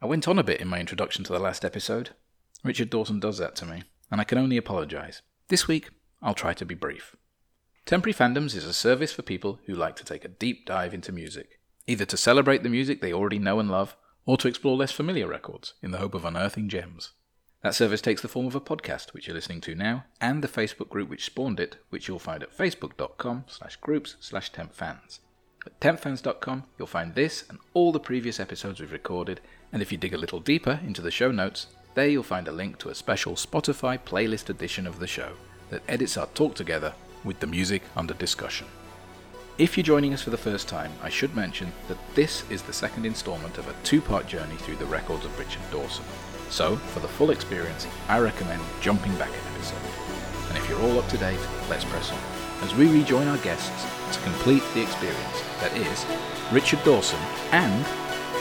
I went on a bit in my introduction to the last episode. Richard Dawson does that to me, and I can only apologise. This week, I'll try to be brief. Temporary Fandoms is a service for people who like to take a deep dive into music, either to celebrate the music they already know and love, or to explore less familiar records in the hope of unearthing gems. That service takes the form of a podcast, which you're listening to now, and the Facebook group which spawned it, which you'll find at facebook.com slash groups slash tempfans. At tempfans.com, you'll find this and all the previous episodes we've recorded, and if you dig a little deeper into the show notes, there you'll find a link to a special Spotify playlist edition of the show that edits our talk together with the music under discussion. If you're joining us for the first time, I should mention that this is the second instalment of a two part journey through the records of Richard Dawson. So, for the full experience, I recommend jumping back an episode. And if you're all up to date, let's press on as we rejoin our guests to complete the experience that is Richard Dawson and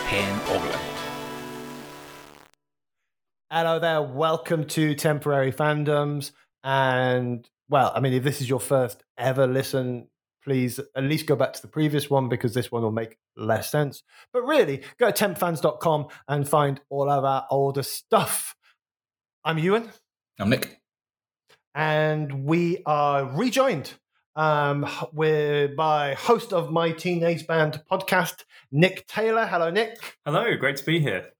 Hen Ogledd. Hello there, welcome to Temporary Fandoms. And well, I mean, if this is your first ever listen, please at least go back to the previous one because this one will make less sense. But really, go to tempfans.com and find all of our older stuff. I'm Ewan. I'm Nick. And we are rejoined um, we're by host of my Teenage Band podcast, Nick Taylor. Hello, Nick. Hello, great to be here.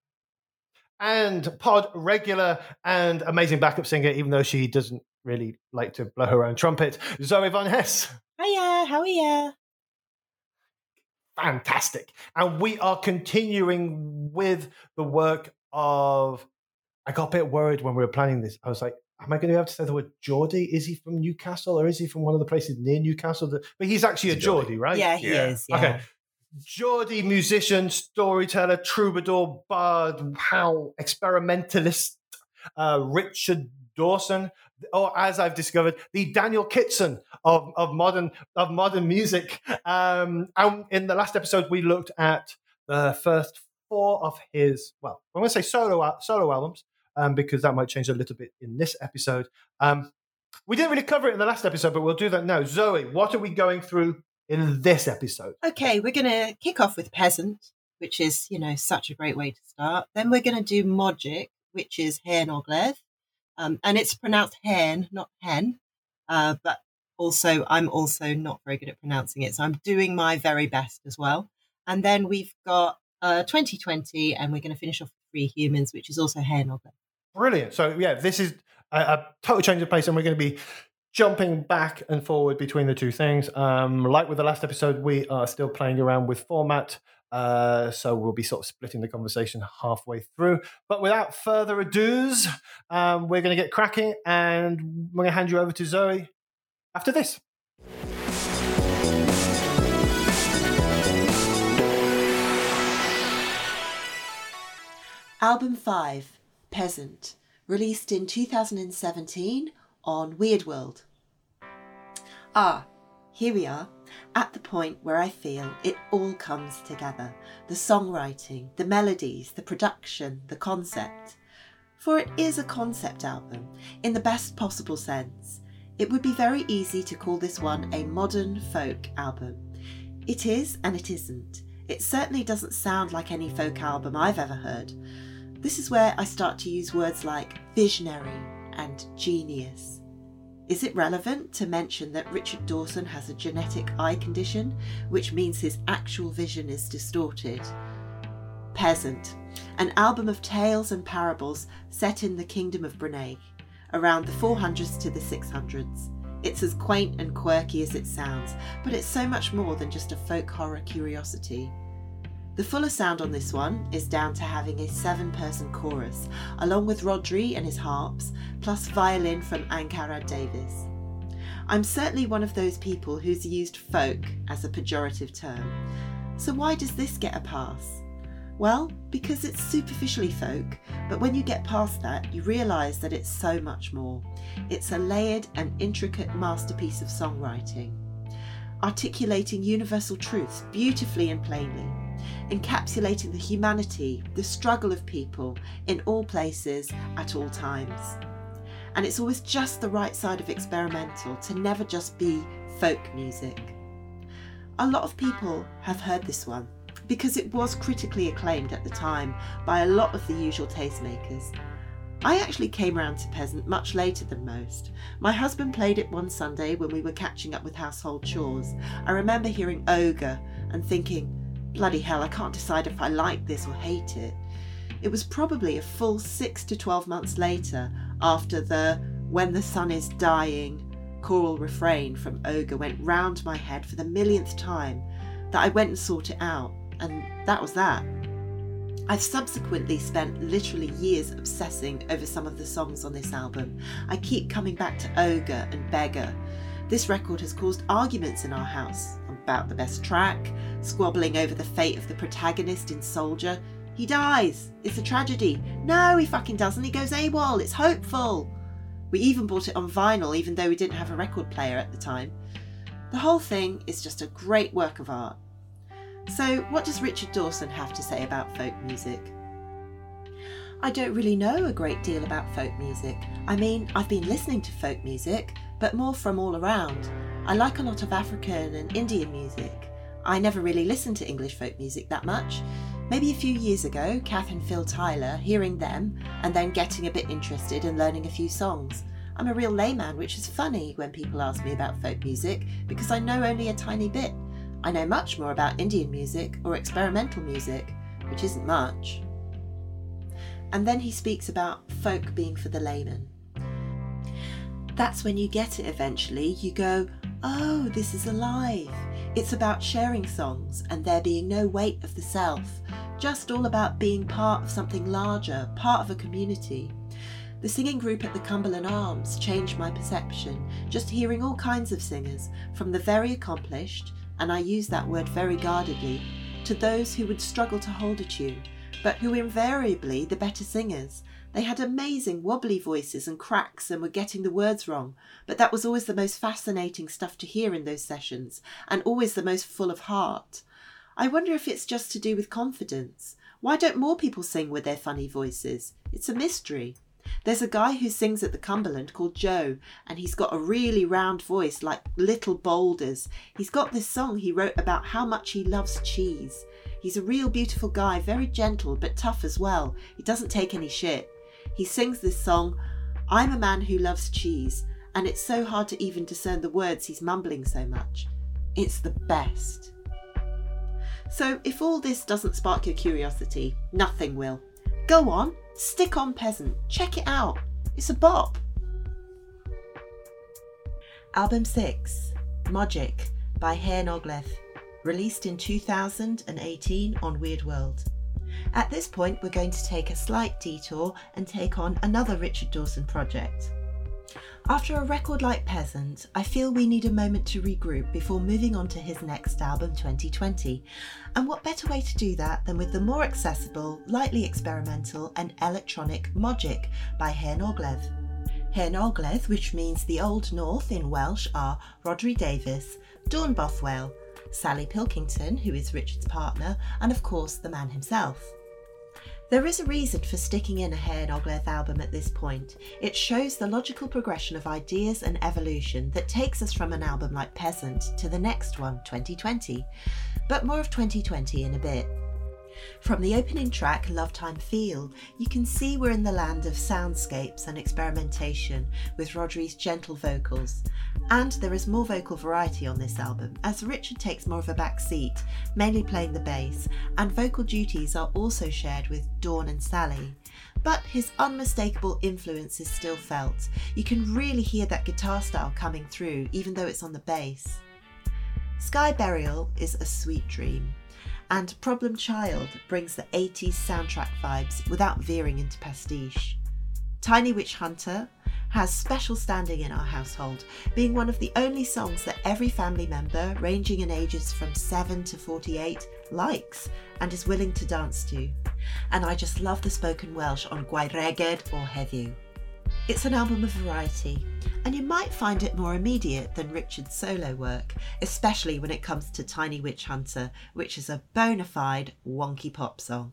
And pod regular and amazing backup singer, even though she doesn't really like to blow her own trumpet, Zoe Von Hess. Hiya, how are you? Fantastic. And we are continuing with the work of. I got a bit worried when we were planning this. I was like, am I going to be able to say the word Geordie? Is he from Newcastle or is he from one of the places near Newcastle? That, but he's actually he's a Geordie, Geordie, right? Yeah, he yeah. is. Yeah. Okay. Geordie musician, storyteller, troubadour, bard, how experimentalist, uh, Richard Dawson, or as I've discovered, the Daniel Kitson of, of modern of modern music. Um, and in the last episode, we looked at the first four of his well, I'm going to say solo solo albums um, because that might change a little bit in this episode. Um, we didn't really cover it in the last episode, but we'll do that now. Zoe, what are we going through in this episode? Okay, we're going to kick off with Peasant, which is, you know, such a great way to start. Then we're going to do Mogic, which is Hen Ogledd. Um, and it's pronounced hen, not hen. Uh, but also, I'm also not very good at pronouncing it. So I'm doing my very best as well. And then we've got uh, 2020, and we're going to finish off with Free Humans, which is also Hen Ogledd. Brilliant. So yeah, this is a, a, total change of pace, and we're going to be jumping back and forward between the two things. Um, like with the last episode, we are still playing around with format. Uh, so we'll be sort of splitting the conversation halfway through. But without further ado's, um, we're going to get cracking, and we're going to hand you over to Zoe after this. Album 5 Peasant, released in 2017 on Weird World. Ah, here we are, at the point where I feel it all comes together the songwriting, the melodies, the production, the concept. For it is a concept album, in the best possible sense. It would be very easy to call this one a modern folk album. It is and it isn't. It certainly doesn't sound like any folk album I've ever heard. This is where I start to use words like visionary and genius. Is it relevant to mention that Richard Dawson has a genetic eye condition, which means his actual vision is distorted? Peasant, an album of tales and parables set in the kingdom of Bryneich, around the 400s to the 600s. It's as quaint and quirky as it sounds, but it's so much more than just a folk horror curiosity. The fuller sound on this one is down to having a seven person chorus, along with Rhodri and his harps, plus violin from Angharad Davies. I'm certainly one of those people who's used folk as a pejorative term. So why does this get a pass? Well, because it's superficially folk, but when you get past that, you realise that it's so much more. It's a layered and intricate masterpiece of songwriting, articulating universal truths beautifully and plainly encapsulating the humanity, the struggle of people in all places at all times. And it's always just the right side of experimental to never just be folk music. A lot of people have heard this one, because it was critically acclaimed at the time by a lot of the usual tastemakers. I actually came round to Peasant much later than most. My husband played it one Sunday when we were catching up with household chores. I remember hearing Ogre and thinking, bloody hell, I can't decide if I like this or hate it. It was probably a full six to 12 months later, after the When the Sun is Dying choral refrain from Ogre went round my head for the millionth time, that I went and sought it out, and that was that. I've subsequently spent literally years obsessing over some of the songs on this album. I keep coming back to Ogre and Beggar. This record has caused arguments in our house about the best track, squabbling over the fate of the protagonist in Soldier. He dies. It's a tragedy. No, he fucking doesn't. He goes AWOL. It's hopeful. We even bought it on vinyl, even though we didn't have a record player at the time. The whole thing is just a great work of art. So, what does Richard Dawson have to say about folk music? I don't really know a great deal about folk music. I mean, I've been listening to folk music, but more from all around. I like a lot of African and Indian music. I never really listened to English folk music that much. Maybe a few years ago, Cath and Phil Tyler, hearing them, and then getting a bit interested and learning a few songs. I'm a real layman, which is funny when people ask me about folk music because I know only a tiny bit. I know much more about Indian music or experimental music, which isn't much. And then he speaks about folk being for the layman. That's when you get it eventually. You go, oh, this is alive. It's about sharing songs and there being no weight of the self, just all about being part of something larger, part of a community. The singing group at the Cumberland Arms changed my perception, just hearing all kinds of singers, from the very accomplished and I use that word very guardedly, to those who would struggle to hold a tune, but who invariably the better singers. They had amazing wobbly voices and cracks and were getting the words wrong, but that was always the most fascinating stuff to hear in those sessions, and always the most full of heart. I wonder if it's just to do with confidence. Why don't more people sing with their funny voices? It's a mystery. There's a guy who sings at the Cumberland called Joe, and he's got a really round voice like little boulders. He's got this song he wrote about how much he loves cheese. He's a real beautiful guy, very gentle but tough as well. He doesn't take any shit. He sings this song, I'm a man who loves cheese, and it's so hard to even discern the words he's mumbling so much. It's the best. So, if all this doesn't spark your curiosity, nothing will. Go on, Stick on Peasant. Check it out. It's a bop. Album 6, Mogic by Hen Ogledd, released in 2018 on Weird World. At this point, we're going to take a slight detour and take on another Richard Dawson project. After a record like Peasant, I feel we need a moment to regroup before moving on to his next album 2020. And what better way to do that than with the more accessible, lightly experimental, and electronic Mogic by Hen Ogledd. Hen which means the Old North in Welsh, are Rhodri Davies, Dawn Bothwell, Sally Pilkington, who is Richard's partner, and of course the man himself. There is a reason for sticking in a Hen Ogledd album at this point. It shows the logical progression of ideas and evolution that takes us from an album like Peasant to the next one, 2020. But more of 2020 in a bit. From the opening track, Love Time Feel, you can see we're in the land of soundscapes and experimentation with Rhodri's gentle vocals. And there is more vocal variety on this album, as Richard takes more of a back seat, mainly playing the bass, and vocal duties are also shared with Dawn and Sally. But his unmistakable influence is still felt. You can really hear that guitar style coming through, even though it's on the bass. Sky Burial is a sweet dream and Problem Child brings the 80s soundtrack vibes without veering into pastiche. Tiny Witch Hunter has special standing in our household, being one of the only songs that every family member, ranging in ages from 7 to 48, likes and is willing to dance to. And I just love the spoken Welsh on Gwaereged or Heddiw. It's an album of variety, and you might find it more immediate than Richard's solo work, especially when it comes to Tiny Witch Hunter, which is a bona fide wonky pop song.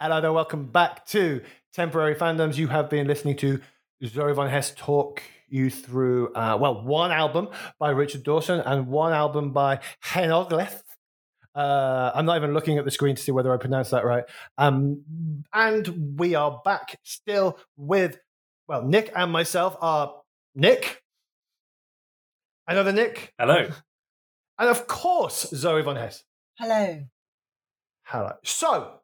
Hello there, welcome back to Temporary Fandoms. You have been listening to Zoe Von Hess talk you through, uh, well, one album by Richard Dawson and one album by Hen Ogledd. Uh, I'm not even looking at the screen to see whether I pronounced that right. Um, and we are back still with, well, Nick and myself are Nick. Another Nick. Hello. And of course, Zoe Von Hess. Hello. Hello. So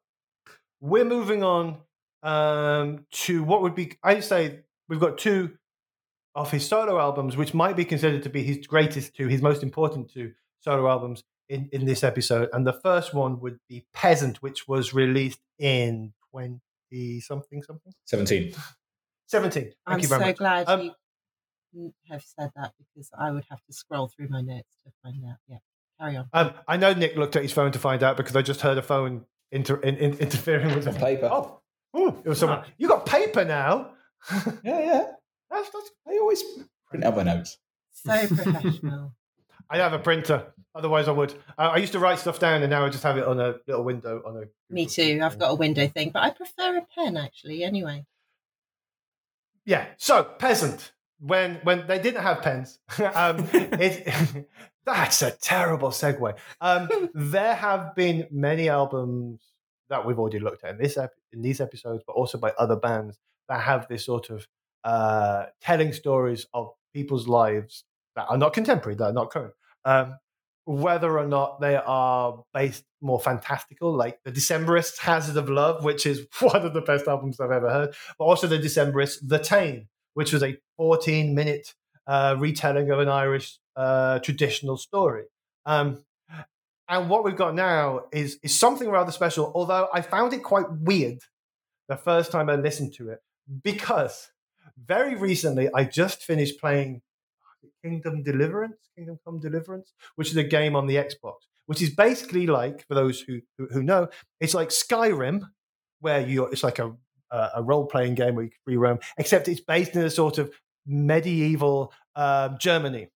we're moving on um, to what would be, I'd say, we've got two of his solo albums, which might be considered to be his greatest two, his most important two solo albums in, in this episode. And the first one would be Peasant, which was released in 20 something, something? 17. 17. Thank I'm you very so much. glad Um, you have said that because I would have to scroll through my notes to find out. Yeah, carry on. Um, I know Nick looked at his phone to find out because I just heard a phone inter- in, in, interfering with the Paper. Oh, ooh, it was someone. You got paper now. Yeah, yeah. That's, that's, I always print out my notes. So professional. I have a printer. Otherwise, I would. I, I used to write stuff down, and now I just have it on a little window on a. Me too. I've got a window thing, but I prefer a pen actually. Anyway, Yeah. So peasant. When when they didn't have pens, um, it, that's a terrible segue. Um, there have been many albums that we've already looked at in this ep- in these episodes, but also by other bands that have this sort of uh, telling stories of people's lives that are not contemporary, that are not current. Um, whether or not they are based more fantastical, like the Decemberists' Hazard of Love, which is one of the best albums I've ever heard, but also the Decemberists' The Tain, which was a 14 minute uh, retelling of an Irish uh, traditional story. Um, and what we've got now is, is something rather special, although I found it quite weird the first time I listened to it, because very recently I just finished playing Kingdom Deliverance, Kingdom Come Deliverance, which is a game on the Xbox, which is basically like, for those who, who, who know, it's like Skyrim, where you it's like a, a, a role playing game where you can free roam, except it's based in a sort of medieval um, Germany.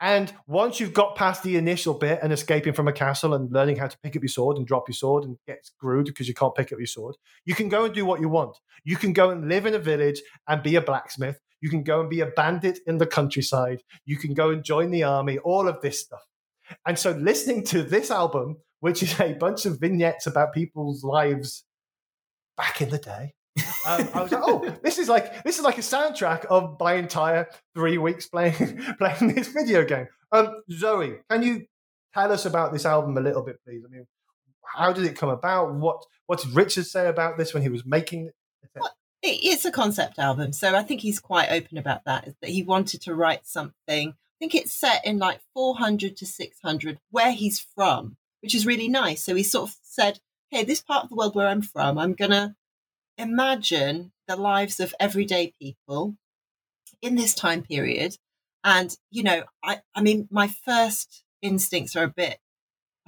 And once you've got past the initial bit and escaping from a castle and learning how to pick up your sword and drop your sword and get screwed because you can't pick up your sword, you can go and do what you want. You can go and live in a village and be a blacksmith. You can go and be a bandit in the countryside. You can go and join the army, all of this stuff. And so listening to this album, which is a bunch of vignettes about people's lives back in the day, um, I was like, oh, this is like this is like a soundtrack of my entire three weeks playing playing this video game. Um, Zoe, can you tell us about this album a little bit, please? I mean, how did it come about? What what did Richard say about this when he was making it? It- it's a concept album, so I think he's quite open about that. Is that he wanted to write something? I think it's set in like 400 to 600, where he's from, which is really nice. So he sort of said, "Hey, this part of the world where I'm from, I'm gonna imagine the lives of everyday people in this time period." And you know, I I mean, my first instincts are a bit,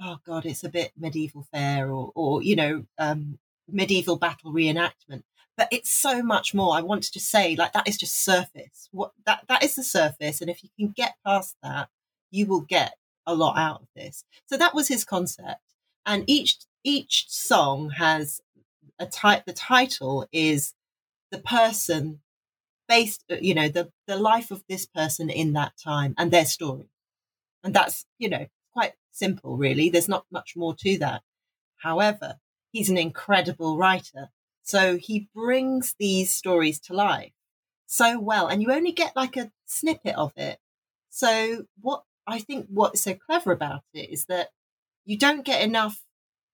oh god, it's a bit medieval fair or or you know, um, medieval battle reenactment but it's so much more. I want to just say, like that is just surface. What that that is the surface, and if you can get past that, you will get a lot out of this. So that was his concept, and each each song has a type. The title is the person based, uh, you know, the the life of this person in that time and their story, and that's you know quite simple, really. There's not much more to that. However, he's an incredible writer. So he brings these stories to life so well, and you only get like a snippet of it. So what I think what's so clever about it is that you don't get enough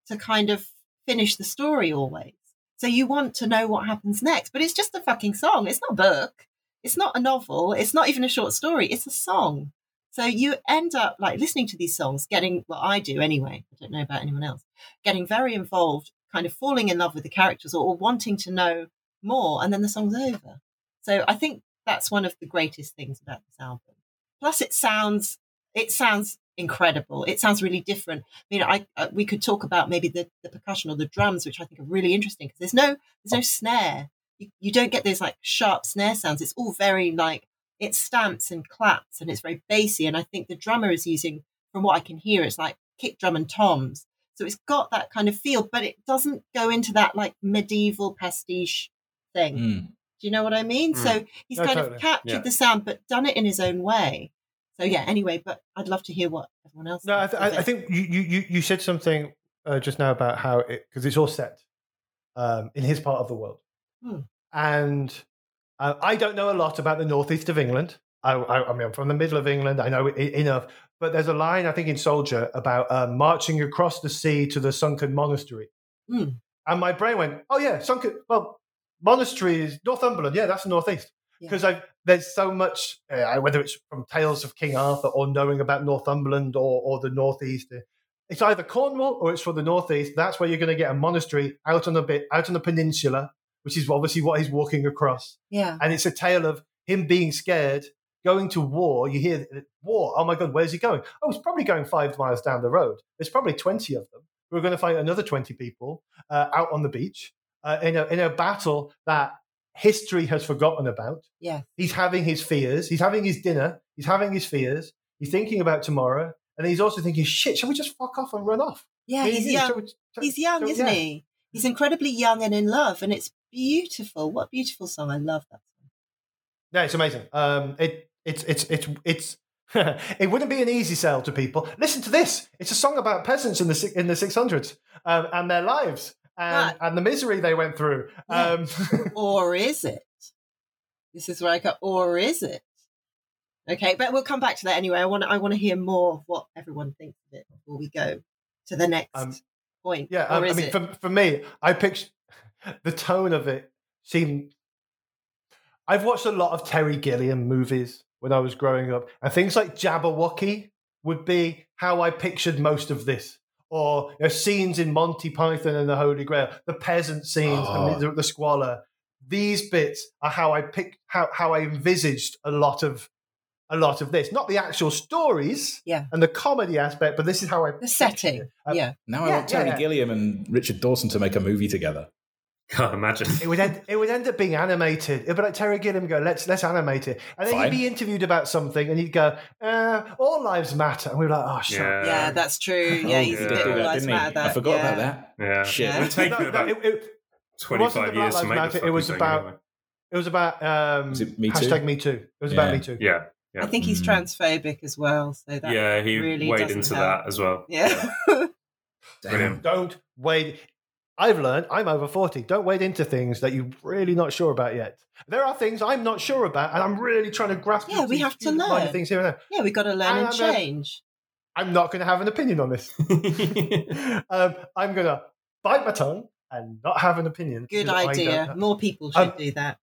to kind of finish the story always. So you want to know what happens next, but it's just a fucking song. It's not a book. It's not a novel. It's not even a short story. It's a song. So you end up like listening to these songs, getting well, I do anyway. I don't know about anyone else. Getting very involved, kind of falling in love with the characters or, or wanting to know more, and then the song's over. So I think that's one of the greatest things about this album. Plus, it sounds it sounds incredible. It sounds really different. I mean, I uh, we could talk about maybe the, the percussion or the drums, which I think are really interesting because there's no there's no snare. You, you don't get those like sharp snare sounds. It's all very like it stamps and claps and it's very bassy. And I think the drummer is using, from what I can hear, it's like kick drum and toms. So it's got that kind of feel, but it doesn't go into that like medieval pastiche thing. Mm. Do you know what I mean? Mm. So he's No, kind totally. of captured Yeah. the sound, but done it in his own way. So yeah. Anyway, but I'd love to hear what everyone else. No, I, th- I, I think you, you, you- you said something uh, just now about how it because it's all set um, in his part of the world, Hmm. and uh, I don't know a lot about the northeast of England. I, I, I mean, I'm from the middle of England. I know enough, but there's a line I think in Soldier about uh, marching across the sea to the sunken monastery, Hmm. and my brain went, "Oh yeah, sunken." Well, monastery is Northumberland. Yeah, that's the northeast because I there's so much uh, whether it's from tales of King Arthur or knowing about Northumberland or or the northeast. uh, It's either Cornwall or it's for the northeast. That's where you're going to get a monastery out on a bit out on the peninsula, which is obviously what he's walking across. Yeah. And it's a tale of him being scared, going to war. You hear war. Oh my God, where's he going? Oh, he's probably going five miles down the road. There's probably twenty of them. We're going to fight another twenty people uh, out on the beach uh, in a in a battle that history has forgotten about. Yeah. He's having his fears. He's having his dinner. He's having his fears. He's thinking about tomorrow, and he's also thinking, "Shit, shall we just fuck off and run off?" Yeah. Yeah, He's young. so it's- so- He's young, so, isn't yeah. he? He's incredibly young and in love, and it's beautiful. What a beautiful song! I love that song. Yeah, it's amazing. Um, it it's it's it's it's. it wouldn't be an easy sell to people. Listen to this. It's a song about peasants in the in the six hundreds um, and their lives and, Right. and the misery they went through. Yeah. Um, or is it? This is where I go. Or is it? Okay, but we'll come back to that anyway. I want I want to hear more of what everyone thinks of it before we go to the next Um, point. yeah, um, I mean, it? for for me, I picture the tone of it seemed. I've watched a lot of Terry Gilliam movies when I was growing up, and things like Jabberwocky would be how I pictured most of this. Or you know, scenes in Monty Python and the Holy Grail, the peasant scenes, Oh. the, the squalor. These bits are how I pick how, how I envisaged a lot of a lot of this. Not the actual stories Yeah. and the comedy aspect, but this is how I the setting. Uh, yeah, Now I Yeah, want Terry yeah. Gilliam and Richard Dawson to make a movie together. Can't imagine. It would end, it would end up being animated. It'd be like Terry Gilliam go, let's let's animate it, and then Fine. you'd be interviewed about something, and you'd go, uh, all lives matter, and we were like, oh, shut up. Yeah. yeah, that's true. Yeah, Oh, he's he a bit all lives matter. That. I forgot yeah. about that. Yeah. Shit. Yeah. It would take No, me no, about it, it- it 25 the years to make Matter, it was thing about- anyway. it was about um, Was it Me Too? hashtag Me Too. It was about Me Too. Yeah. Yeah. I think he's Mm. transphobic as well. So that yeah, he really weighed into help. that as well. Yeah. Brilliant. Don't wade. I've learned. I'm over forty. Don't wade into things that you're really not sure about yet. There are things I'm not sure about, and I'm really trying to grasp. Yeah, we have to learn. things here and there. yeah, we've got to learn And and I'm change. I'm not going to have an opinion on this. um, I'm going to bite my tongue and not have an opinion. Good because I don't idea. More people should Um, do that.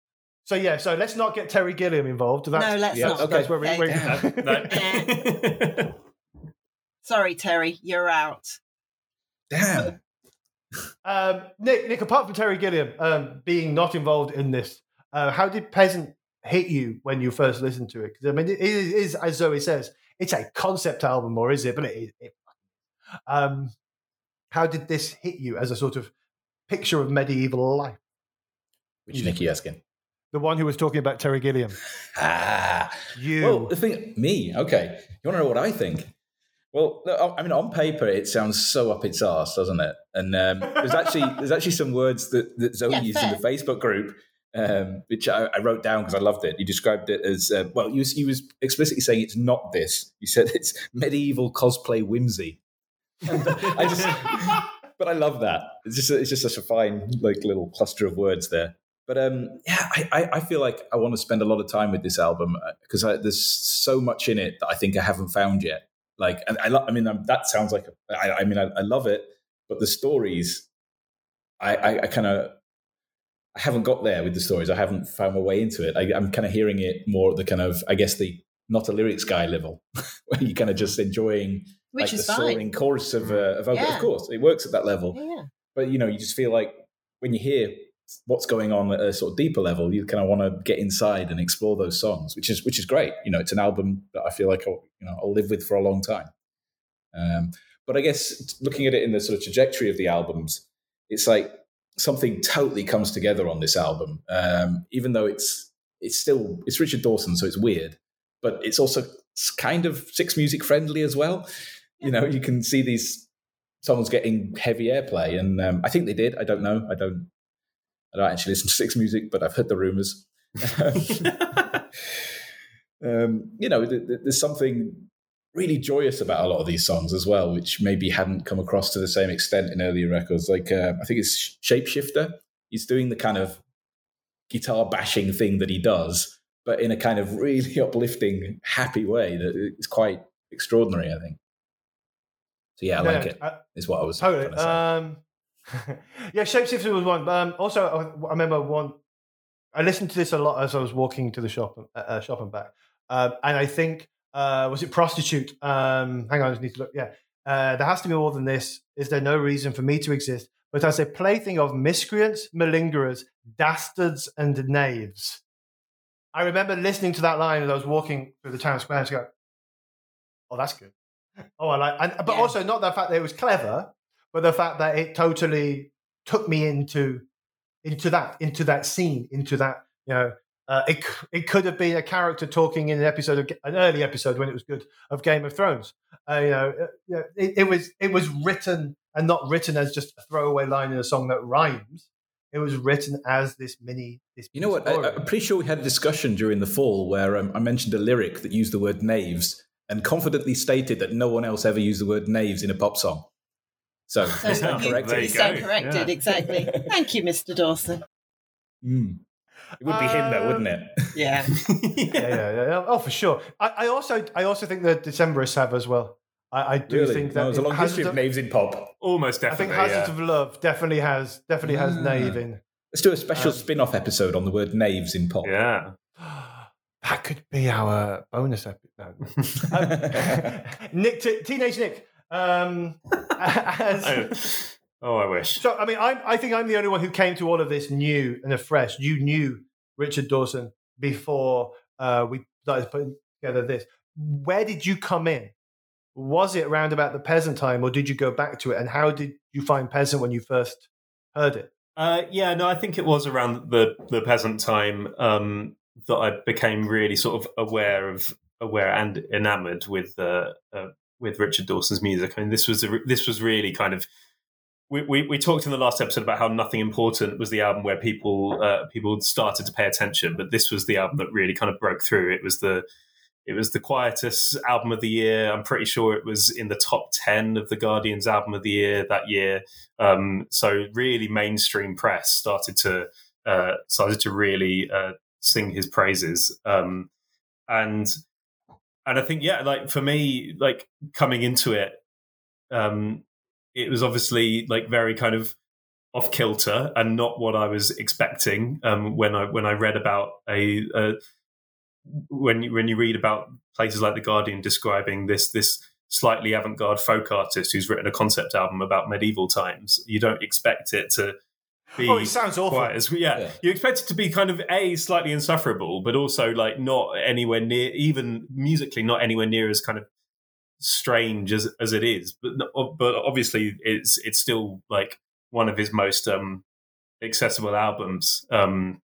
So yeah, so let's not get Terry Gilliam involved. That's, no, let's yeah, not. okay. that's where we. Okay. we No. Sorry, Terry, you're out. Damn. Um, Nick, Nick, apart from Terry Gilliam um, being not involved in this, uh, how did Peasant hit you when you first listened to it? Because I mean, it is, as Zoe says, it's a concept album, or is it? But it. It, um, how did this hit you as a sort of picture of medieval life? Which Nicky asking? The one who was talking about Terry Gilliam. Ah. You. Well, the thing, me, okay. You want to know what I think? Well, I mean, on paper, it sounds so up its arse, doesn't it? And um, there's actually there's actually some words that, that Zoe Yeah, used in the Facebook group, um, which I, I wrote down because I loved it. You described it as uh, well. He was, you was explicitly saying it's not this. You said it's medieval cosplay whimsy. And I just, but I love that. It's just it's just such a fine like little cluster of words there. But um, yeah, I, I, I feel like I want to spend a lot of time with this album because there's so much in it that I think I haven't found yet. Like, and I, lo- I mean, um, that sounds like, a, I, I mean, I, I love it, but the stories, I, I, I kind of, I haven't got there with the stories. I haven't found my way into it. I, I'm kind of hearing it more at the kind of, I guess, the not a lyrics guy level, where you're kind of just enjoying Which like is the fine. soaring chorus of, uh, of, Yeah. of course, it works at that level Yeah. but you know you just feel like when you hear what's going on at a sort of deeper level you kind of want to get inside and explore those songs which is which is great you know it's an album that i feel like i'll you know i'll live with for a long time um, but i guess looking at it in the sort of trajectory of the albums it's like something totally comes together on this album um, even though it's it's still it's richard dawson so it's weird but it's also kind of six music friendly as well you know you can see these songs getting heavy airplay, and um, I think they did. I don't know. I don't. I don't actually listen to Six Music, but I've heard the rumors. um, you know, th- th- there's something really joyous about a lot of these songs as well, which maybe hadn't come across to the same extent in earlier records. Like uh, I think it's Shapeshifter. He's doing the kind of guitar bashing thing that he does, but in a kind of really uplifting, happy way that is quite extraordinary. I think. So yeah, I like it. uh, Is what I was Totally. trying to say. Um, yeah, Shapeshifter was one. Um, also, I, I remember one. I listened to this a lot as I was walking to the shop, uh, uh, shop and back. Um, and I think uh, was it prostitute? Um, hang on, I just need to look. Yeah, uh, there has to be more than this. Is there no reason for me to exist, but as a plaything of miscreants, malingerers, dastards, and knaves? I remember listening to that line as I was walking through the town square and go, "Oh, that's good." Oh, I like, and, but Yeah. also not the fact that it was clever, but the fact that it totally took me into into that into that scene, into that you know. Uh, it it could have been a character talking in an episode of an early episode when it was good of Game of Thrones. Uh, you know, uh, you know, it, it was it was written and not written as just a throwaway line in a song that rhymes. It was written as this mini. This You know what? I, I'm pretty sure we had a discussion during the fall where um, I mentioned a lyric that used the word knaves and confidently stated that no one else ever used the word knaves in a pop song. So, So is you- correct? There you you stand corrected, Yeah. exactly. Thank you, Mr. Dawson. Mm. It would be him, though, wouldn't it? Yeah. yeah, yeah, yeah, yeah. Oh, for sure. I, I also, I also think that Decemberists have as well. I, I do really? think No, that there's a long history of of- knaves in pop. Almost definitely. I think. Hazards yeah. of Love definitely has, definitely has Ah. Nave in. Let's do a special Um, spin off episode on the word knaves in pop. Yeah. That could be our bonus episode. Um, Nick, t- teenage Nick. Um, as, Oh, I wish. so, I mean, I'm, I think I'm the only one who came to all of this new and afresh. You knew Richard Dawson before uh, we started putting together this. Where did you come in? Was it around about the peasant time, or did you go back to it? And how did you find peasant when you first heard it? Uh, yeah, no, I think it was around the the peasant time um, that I became really sort of aware of aware and enamored with uh, uh, with Richard Dawson's music. I mean, this was a, this was really kind of. We, we, we talked in the last episode about how Nothing Important was the album where people uh, people started to pay attention, but this was the album that really kind of broke through. It was the it was the Quietus album of the year. I'm pretty sure it was in the top ten of the Guardian's album of the year that year. Um, so really, mainstream press started to uh, started to really uh, sing his praises, um, and and I think yeah, like for me, like coming into it, um, it was obviously like very kind of off kilter and not what I was expecting um, when I when I read about a, a when you, when you read about places like the Guardian describing this this slightly avant-garde folk artist who's written a concept album about medieval times, you don't expect it to be Oh, it sounds awful. quite as yeah. Yeah. You expect it to be kind of a slightly insufferable, but also like not anywhere near, even musically, not anywhere near as kind of strange as as it is. But but obviously, it's it's still like one of his most um accessible albums. Um,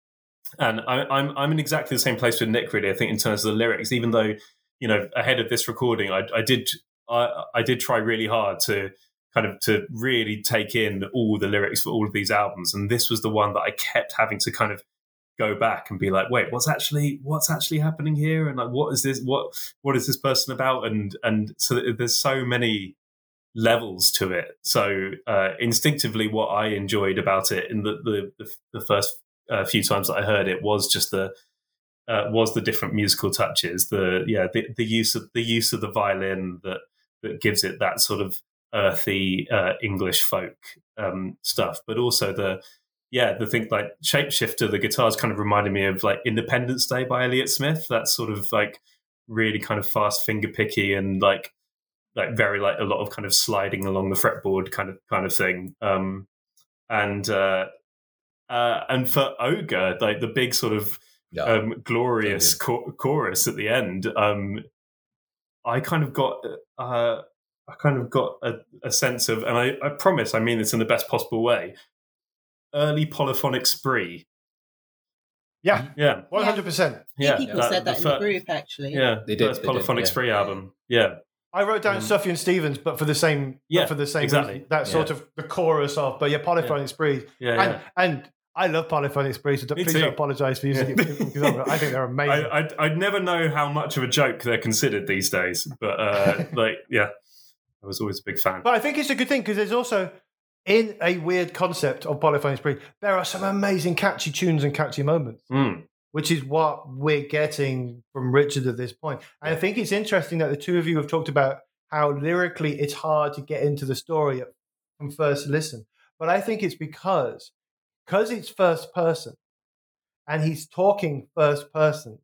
and I, I'm I'm in exactly the same place with Nick, really. I think in terms of the lyrics, even though you know ahead of this recording, I, I did I, I did try really hard to kind of to really take in all the lyrics for all of these albums, and this was the one that I kept having to kind of go back and be like, wait, what's actually what's actually happening here, and like what is this what what is this person about, and and so there's so many levels to it. So uh, instinctively, what I enjoyed about it in the the, the, first uh, few times that I heard it was just the uh, was the different musical touches, the yeah the, the use of the use of the violin that that gives it that sort of earthy uh, English folk um, stuff, but also the yeah the thing like Shapeshifter, the guitars kind of reminded me of like Independence Day by Elliott Smith. That sort of like really kind of fast finger picky and like like very like a lot of kind of sliding along the fretboard kind of kind of thing. Um, and uh, uh, and for Ogre, like the big sort of Yeah. um, glorious cho- chorus at the end, um, I kind of got uh, I kind of got a, a sense of, and I, I promise I mean this in the best possible way. Early polyphonic spree, Yeah, yeah, one hundred percent. Yeah, yeah. people said that in the group, actually. Yeah, They did, First they did, polyphonic yeah. spree album. Yeah, I wrote down Um, Sufjan Stevens, but for the same, Yeah, but for the same exactly. reason, that sort of the chorus of, but yeah, polyphonic spree, yeah, yeah. and and I love polyphonic sprees. So please too. don't apologise for using it because I think they're amazing. I, I'd, I'd never know how much of a joke they're considered these days, but uh, like, yeah, I was always a big fan. But I think it's a good thing because there's also, in a weird concept of polyphonic spree, there are some amazing catchy tunes and catchy moments, Mm. which is what we're getting from Richard at this point. And I think it's interesting that the two of you have talked about how lyrically it's hard to get into the story from first listen. But I think it's because because it's first person and he's talking first person.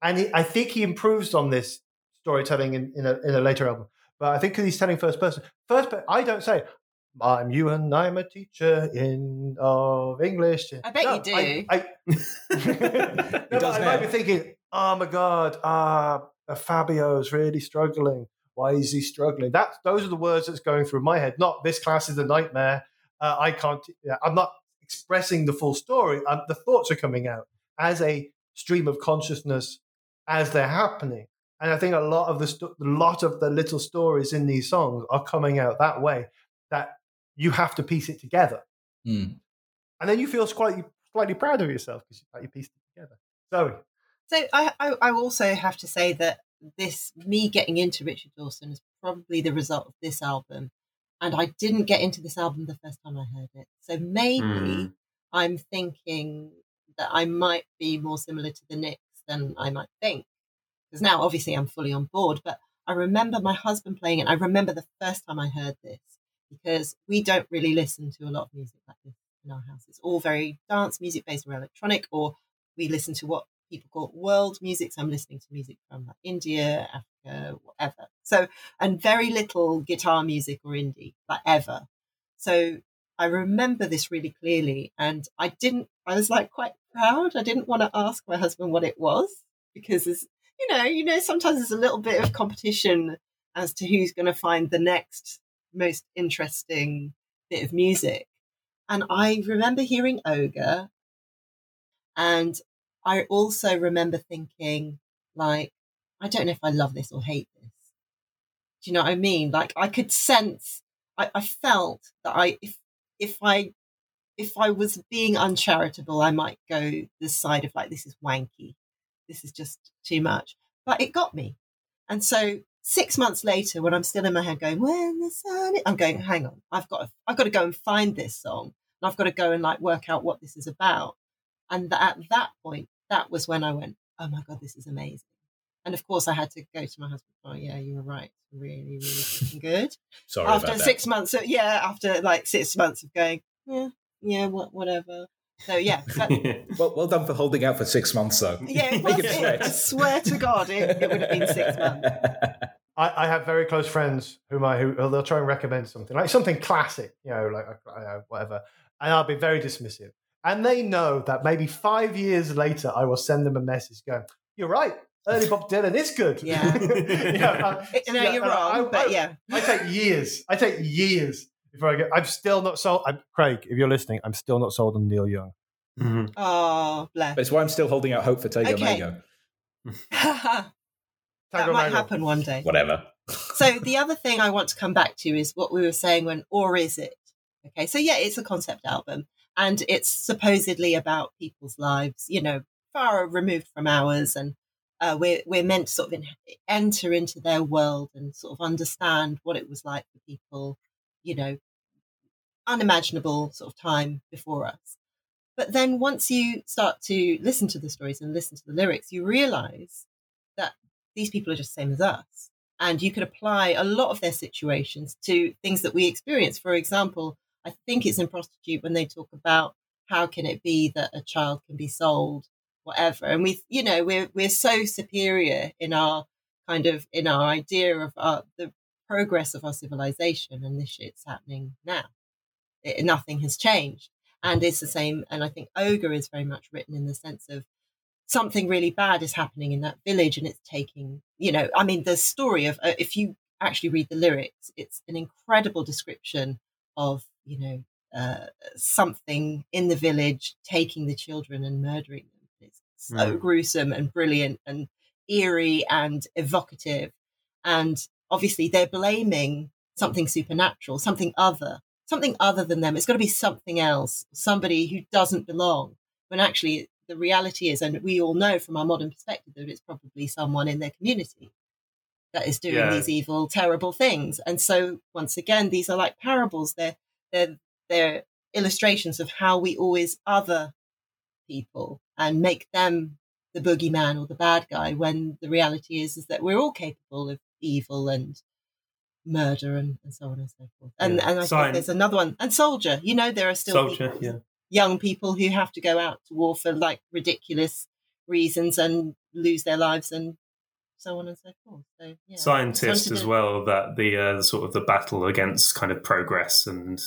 And he, I think he improves on this storytelling in, in, a, in a later album. But I think because he's telling first person, first, per- I don't say, I'm Ewan, I'm a teacher in of English. I bet No, you do. I, I, no, does I might be thinking, oh my God, ah, Fabio's really struggling. Why is he struggling? That those are the words that's going through my head. Not this class is a nightmare. Uh, I can't. yeah, I'm not expressing the full story. Um, the thoughts are coming out as a stream of consciousness as they're happening. And I think a lot of the sto- lot of the little stories in these songs are coming out that way. That you have to piece it together, Mm. and then you feel slightly slightly proud of yourself because you, you pieced it together. Zoe, So I, I, I also have to say that this me getting into Richard Dawson is probably the result of this album, and I didn't get into this album the first time I heard it. So maybe Mm. I'm thinking that I might be more similar to the Nicks than I might think, because now obviously I'm fully on board. But I remember my husband playing it. I remember the first time I heard this because we don't really listen to a lot of music like this in our house. It's all very dance music based or electronic, or we listen to what people call world music. So I'm listening to music from like India, Africa, whatever. So, and very little guitar music or indie, like ever. So I remember this really clearly. And I didn't, I was like quite proud. I didn't want to ask my husband what it was because you know, you know, sometimes there's a little bit of competition as to who's going to find the next most interesting bit of music. And I remember hearing Ogre and I also remember thinking, like, I don't know if I love this or hate this. Do you know what I mean? Like, I could sense, I, I felt that I, if if I, if I was being uncharitable, I might go the side of like, this is wanky, this is just too much. But it got me, and so six months later, when I'm still in my head going, when the sun, I'm going, hang on, I've got, to, I've got to go and find this song, and I've got to go and like work out what this is about. And th- at that point, that was when I went, oh my God, this is amazing. And of course, I had to go to my husband. Oh, yeah, you were right. Really, really good. Sorry after about that. six months, of, yeah, after like six months of going, yeah, yeah, what, whatever. So yeah, but, Well, well done for holding out for six months, though. yeah, it was. him It, sweat. I swear to God, it, it would have been six months. I, I have very close friends whom I who they'll try and recommend something like something classic, you know, like uh, whatever, and I'll be very dismissive. And they know that maybe five years later, I will send them a message going, "You're right, early Bob Dylan is good." Yeah. Yeah, uh, No, yeah, you're and wrong, I- but I- yeah. I take years. I take years before I get. I'm still not sold. I'm, Craig, if you're listening, I'm still not sold on Neil Young. Mhm. Oh, bless. But it's why I'm still holding out hope for Tago Okay. Mago. that Tago might Mago. happen one day. Whatever. so the other thing I want to come back to is what we were saying when, or is it? Okay, so yeah, it's a concept album, and it's supposedly about people's lives, you know, far removed from ours, and uh, we're we're meant to sort of in, enter into their world and sort of understand what it was like for people, you know, unimaginable sort of time before us. But then once you start to listen to the stories and listen to the lyrics, you realize that these people are just the same as us. And you could apply a lot of their situations to things that we experience. For example, I think it's in Prostitute when they talk about how can it be that a child can be sold, whatever. And we, you know, we're we're so superior in our kind of in our idea of our, the progress of our civilization, and this shit's happening now. It, nothing has changed, and it's the same. And I think Ogre is very much written in the sense of something really bad is happening in that village and it's taking you know i mean the story of uh, if you actually read the lyrics it's an incredible description of you know uh, something in the village taking the children and murdering them it's so Mm. gruesome and brilliant and eerie and evocative and obviously they're blaming something supernatural something other something other than them. It's got to be something else, somebody who doesn't belong. When actually the reality is, and we all know from our modern perspective that it's probably someone in their community that is doing Yeah. these evil, terrible things. And so once again, these are like parables. They're they're they're illustrations of how we always other people and make them the boogeyman or the bad guy when the reality is is that we're all capable of evil and murder and, and so on and so forth. And Yeah. and I Sign- think there's another one. And soldier, you know, there are still Soldier, people, yeah. young people who have to go out to war for like ridiculous reasons and lose their lives and so on and so forth. So yeah. Scientist as well. That the uh, sort of the battle against kind of progress and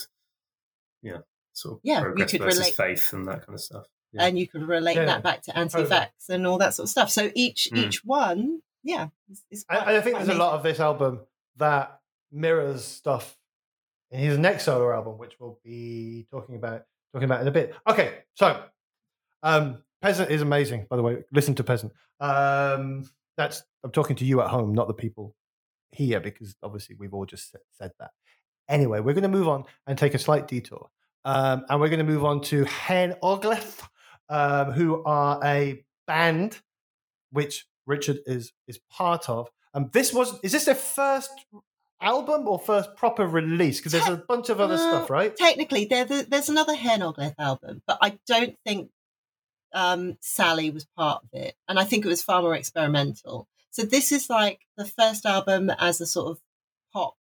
yeah, sort of Yeah, we progress could versus relate- faith and that kind of stuff. Yeah. and you could relate Yeah. that back to anti-vax and all that sort of stuff. So each Mm. each one, yeah, is And, quite- and I think there's a lot of this album that mirrors stuff in his next solo album, which we'll be talking about talking about in a bit. Okay, so um, Peasant is amazing, by the way. Listen to Peasant. Um, that's I'm talking to you at home, not the people here, because obviously we've all just said, said that. Anyway, we're going to move on and take a slight detour, um, and we're going to move on to Hen Ogledd, um, who are a band which Richard is is part of. Um, this was is this their first album or first proper release? Because there's a bunch of other Uh, stuff, right? Technically, there, there- there's another Hen Ogledd album, but I don't think um, Sally was part of it, and I think it was far more experimental. So this is like the first album as a sort of pop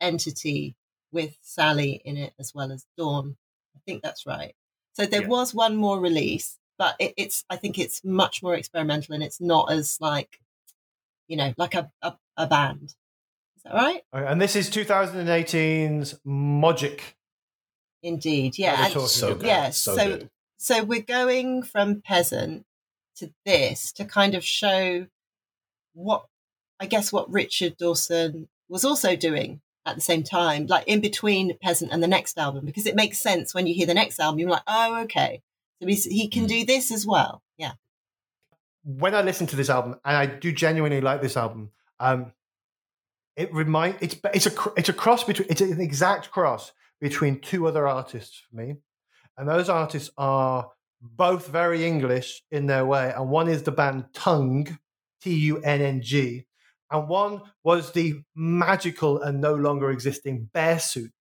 entity with Sally in it as well as Dawn. I think that's right. So there Yeah. was one more release, but it, it's I think it's much more experimental and it's not as like you know like a a, a band. Is that right? Okay, And this is 2018's Mogic. Indeed, yeah. we're and- talking So about. good. yeah, so, so good. so we're going from peasant to this to kind of show what I guess what Richard Dawson was also doing at the same time, like in between peasant and the next album, because it makes sense when you hear the next album. You're like, oh, okay, so he's, he can Mm. do this as well. Yeah, when I listen to this album, and I do genuinely like this album, um, it remind it's it's a it's a cross between it's an exact cross between two other artists for me, and those artists are both very English in their way, and one is the band Tunng, T U N N G, and one was the magical and no longer existing Bearsuit,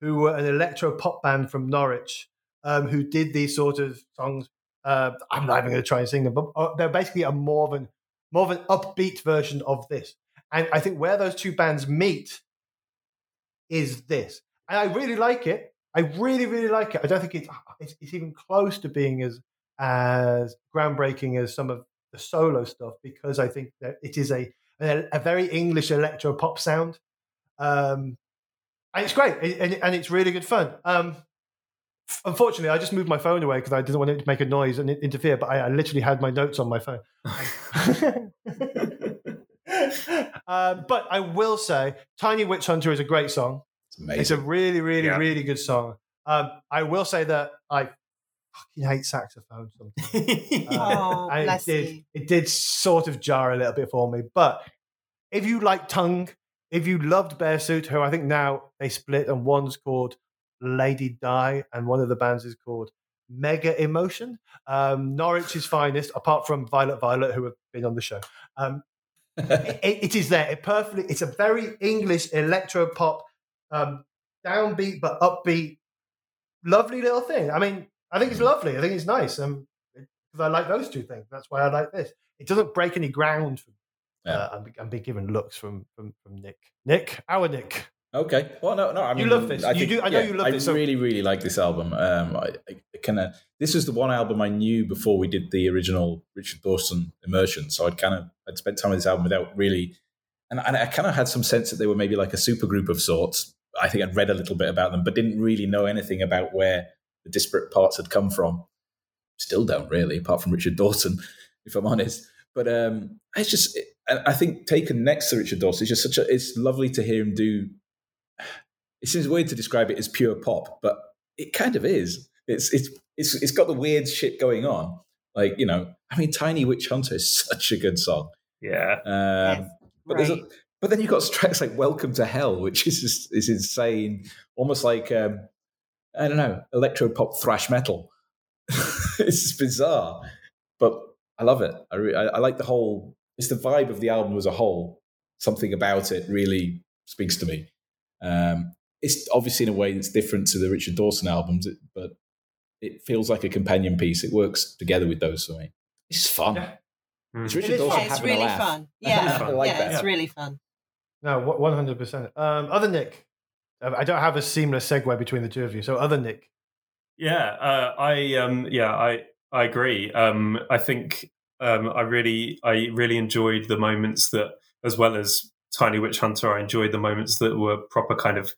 who were an electro pop band from Norwich, um, who did these sort of songs uh, I'm not even going to try and sing them, but uh, they're basically a more of an more of an upbeat version of this. And I think where those two bands meet is this, and I really like it. I really, really like it. I don't think it's it's, it's even close to being as as groundbreaking as some of the solo stuff because I think that it is a a, a very English electro pop sound. Um, and it's great, and, and it's really good fun. Um, Unfortunately, I just moved my phone away because I didn't want it to make a noise and interfere. But I, I literally had my notes on my phone. um, but I will say, "Tiny Witch Hunter" is a great song. It's amazing. It's a really, really, Yeah. really good song. Um, I will say that I fucking hate saxophone sometimes. Oh, and bless it did, you. It did sort of jar a little bit for me. But if you like Tunng, if you loved Bearsuit, who I think now they split and one's called Lady Di and one of the bands is called Mega Emotion, um, Norwich's finest, apart from Violet Violet, who have been on the show. Um, it, it is there. It perfectly. It's a very English electro pop, um, downbeat but upbeat, lovely little thing. I mean, I think it's lovely. I think it's nice. Um, because I like those two things. That's why I like this. It doesn't break any ground. For, uh, I'm, I'm being given looks from from from Nick. Nick, our Nick. Okay. Well, no, no. I mean, love this. I You do- I know you love I this, so- really, really like this album. Um, I, I kind of. This was the one album I knew before we did the original Richard Dawson immersion. So I'd kind of I'd spent time with this album without really, and, and I kind of had some sense that they were maybe like a super group of sorts. I think I'd read a little bit about them, but didn't really know anything about where the disparate parts had come from. Still don't really, apart from Richard Dawson, if I'm honest. But um, it's just, I I think taken next to Richard Dawson, it's just such a. It's lovely to hear him do it seems weird to describe it as pure pop, but it kind of is. It's it's it's it's got the weird shit going on. Like you know, I mean, Tiny Witch Hunter is such a good song. yeah. Um, Yes, but there's a. But then you've got tracks like "Welcome to Hell," which is just, is insane, almost like um, I don't know, electro pop thrash metal. it's bizarre, but I love it. I, re- I, I like the whole. It's the vibe of the album as a whole. Something about it really speaks to me. Um, it's obviously in a way that's different to the Richard Dawson albums, but it feels like a companion piece. It works together with those for me. It's fun. Yeah. It's Mm. Richard It is Dawson fun. Yeah, it's having a really laugh. fun. Yeah, I like yeah, that. it's really fun. No, one hundred percent. Um, other Nick, I don't have a seamless segue between the two of you. So other Nick, Yeah, uh, I um, yeah, I I agree. Um, I think um, I really I really enjoyed the moments that, as well as Tiny Witch Hunter, I enjoyed the moments that were proper kind of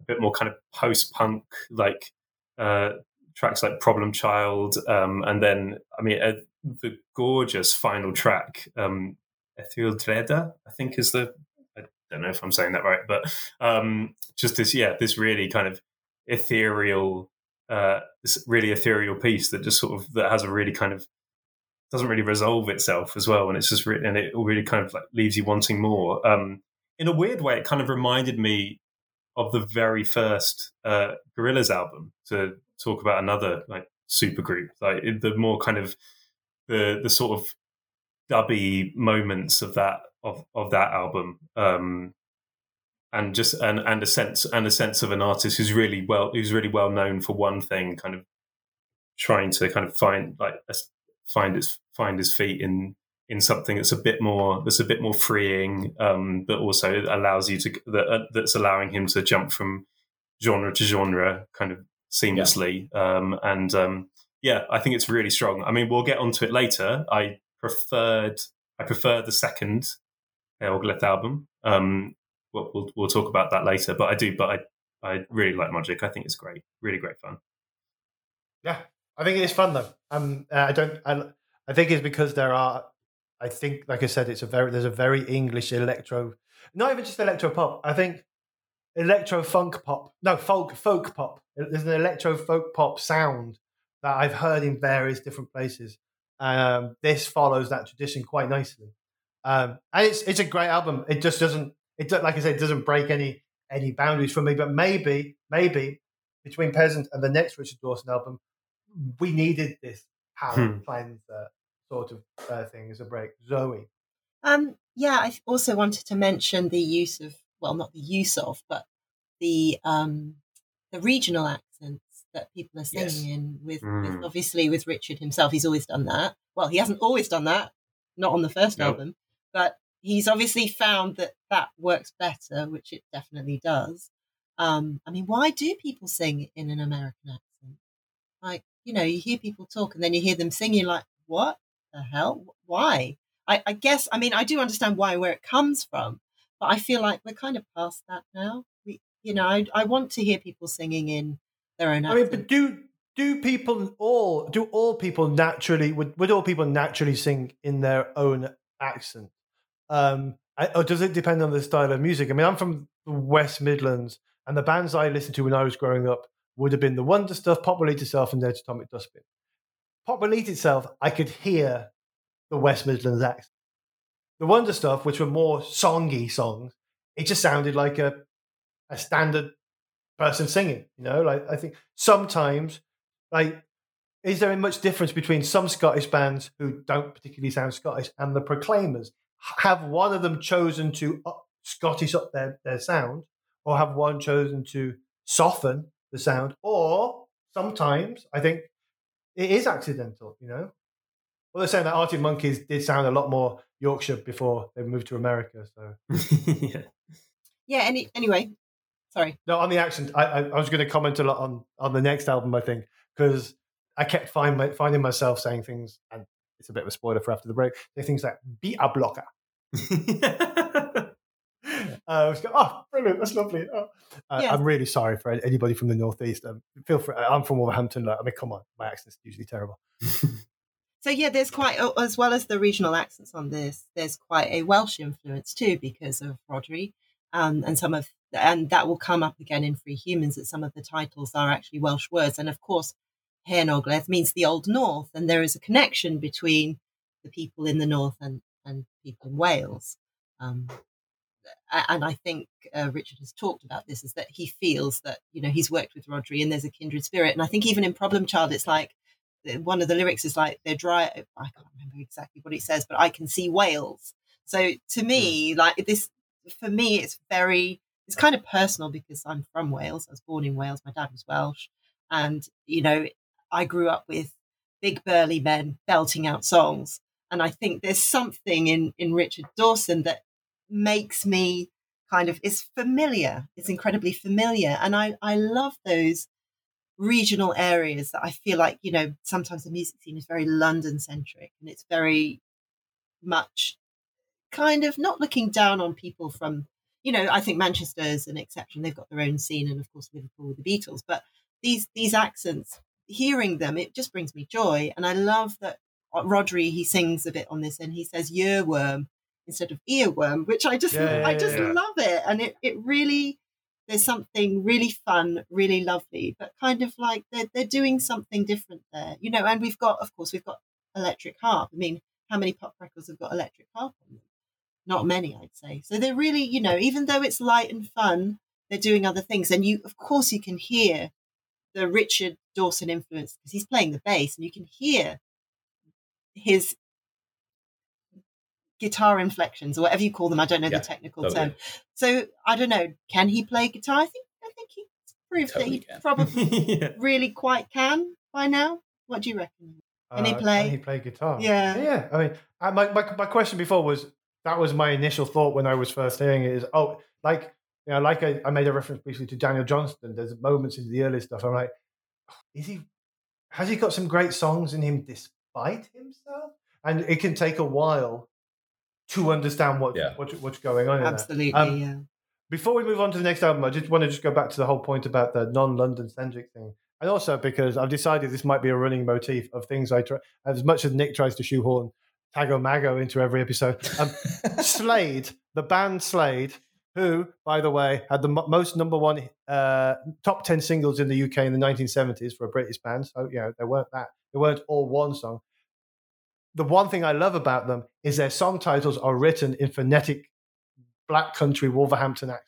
a bit more kind of post punk like uh, tracks like Problem Child, um, and then I mean uh, the gorgeous final track, um, Etheldreda, I think is the I don't know if I'm saying that right, but um, just this yeah this really kind of ethereal uh, this really ethereal piece that just sort of that has a really kind of doesn't really resolve itself as well, and it's just really, and it really kind of like leaves you wanting more. Um, in a weird way, it kind of reminded me of the very first uh, Gorillaz album. To talk about another like super group, like the more kind of the the sort of dubby moments of that of of that album. Um, and just and, and a sense and a sense of an artist who's really well who's really well known for one thing, kind of trying to kind of find like find his find his feet in in something that's a bit more that's a bit more freeing, um, but also allows you to that, uh, that's allowing him to jump from genre to genre kind of seamlessly. Um, and um, yeah, I think it's really strong. I mean, we'll get onto it later. I preferred I prefer the second Ogledd album. Um, we'll, we'll, we'll talk about that later. But I do, but I I really like Mogic. I think it's great, really great fun. yeah, I think it is fun though. Um, uh, I don't. I, I think it's because there are. I think, like I said, it's a very there's a very English electro, not even just electro pop. I think electro funk pop, no folk folk pop. There's an electro folk pop sound that I've heard in various different places. Um, this follows that tradition quite nicely, um, and it's it's a great album. It just doesn't it like I said, it doesn't break any any boundaries for me. But maybe maybe between Peasant and the next Richard Dawson album, we needed this palette Hmm. cleanser sort of uh, thing as a break. Zoe, Um, yeah, I also wanted to mention the use of, well, not the use of, but the um, the regional accents that people are singing Yes. in with, Mm. with, obviously with Richard himself. He's always done that. Well, he hasn't always done that, not on the first album, but he's obviously found that that works better, which it definitely does. Um, I mean, why do people sing in an American accent? Like, you know, you hear people talk and then you hear them sing, you're like, what the hell? Why? I, I guess, I mean, I do understand why, where it comes from, but I feel like we're kind of past that now. We, you know, I, I want to hear people singing in their own I mean, but do do people all do all people naturally would would all people naturally sing in their own accent? Um, I- or does it depend on the style of music? I mean, I'm from the West Midlands, and the bands I listened to when I was growing up would have been the Wonder Stuff, Pop Will Eat Itself, and Ned's Atomic Dustbin. Pop Eat Itself, I could hear the West Midlands accent. The Wonder Stuff, which were more songy songs, it just sounded like a a standard person singing. You know, like I think sometimes, like, is there much difference between some Scottish bands who don't particularly sound Scottish and the Proclaimers? Have one of them chosen to up, Scottish up their, their sound, or have one chosen to soften the sound? Or sometimes I think it is accidental. You know, well, they're saying that Arctic Monkeys did sound a lot more Yorkshire before they moved to America. So yeah. yeah, any, anyway, sorry. No, on the accent, I, I, I was going to comment a lot on on the next album, I think, because I kept find my, finding myself saying things, and it's a bit of a spoiler for after the break. Say things like "be a blocker." Uh, I was going, oh, brilliant! That's lovely. Oh. Uh, Yeah. I'm really sorry for anybody from the northeast. Um, feel free. I'm from Wolverhampton. Like, I mean, come on, my accent's usually terrible. So yeah, there's quite as well as the regional accents on this. There's quite a Welsh influence too because of Rhodri, um, and some of and that will come up again in Free Humans. That some of the titles are actually Welsh words, and of course, Hen Ogledd means the Old North, and there is a connection between the people in the North and and people in Wales. Um, and I think uh, Richard has talked about this, is that he feels that you know he's worked with Rhodri and there's a kindred spirit. And I think even in Problem Child, it's like one of the lyrics is like they're dry. I can't remember exactly what it says, but I can see Wales. So to me, mm. like this, for me, it's very, it's kind of personal because I'm from Wales. I was born in Wales. My dad was Welsh, and you know, I grew up with big burly men belting out songs. And I think there's something in in Richard Dawson that makes me kind of is familiar. It's incredibly familiar, and I I love those regional areas that I feel like you know sometimes the music scene is very London centric, and it's very much kind of not looking down on people from you know I think Manchester is an exception. They've got their own scene, and of course Liverpool with the Beatles, but these these accents hearing them it just brings me joy and i love that uh, Rhodri he sings a bit on this and he says earworm instead of earworm, which I just yeah, I just yeah. love it. And it, it really there's something really fun, really lovely, but kind of like they're they're doing something different there. You know, and we've got of course we've got electric harp. I mean, how many pop records have got electric harp on them? Not many, I'd say. So they're really, you know, even though it's light and fun, they're doing other things. And you of course you can hear the Richard Dawson influence because he's playing the bass and you can hear his guitar inflections or whatever you call them. I don't know yeah, the technical totally. term. So I don't know. Can he play guitar? I think I think he proved totally that he can. probably yeah. really quite can by now. What do you reckon? Can he uh, play? Can he play guitar? Yeah, yeah. I mean, uh, my, my my question before was that was my initial thought when I was first hearing it. Is oh, like you know, like I, I made a reference briefly to Daniel Johnston. There's moments in the early stuff. I'm like, is he? Has he got some great songs in him despite himself? And it can take a while to understand what, yeah. what what's going on. Absolutely, um, yeah. Before we move on to the next album, I just want to just go back to the whole point about the non-London centric thing, and also because I've decided this might be a running motif of things I try. As much as Nick tries to shoehorn Tago Mago into every episode, um, Slade, the band Slade, who, by the way, had the most number one uh, top ten singles in the UK in the 1970s for a British band. So you know they weren't that they weren't all one song the one thing I love about them is their song titles are written in phonetic black country Wolverhampton accent.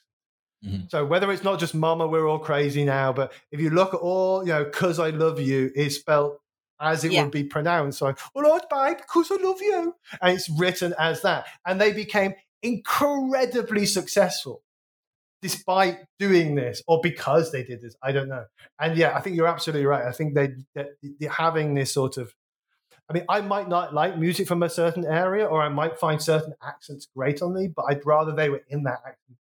Mm-hmm. So whether it's not just Mama, we're all crazy now, but if you look at all, you know, "Cause I Love You" is spelled as it yeah. would be pronounced. So, "All right, babe, cause I love you," and it's written as that. And they became incredibly successful despite doing this, or because they did this. I don't know. And yeah, I think you're absolutely right. I think they, they having this sort of I mean, I might not like music from a certain area, or I might find certain accents great on me, but I'd rather they were in that accent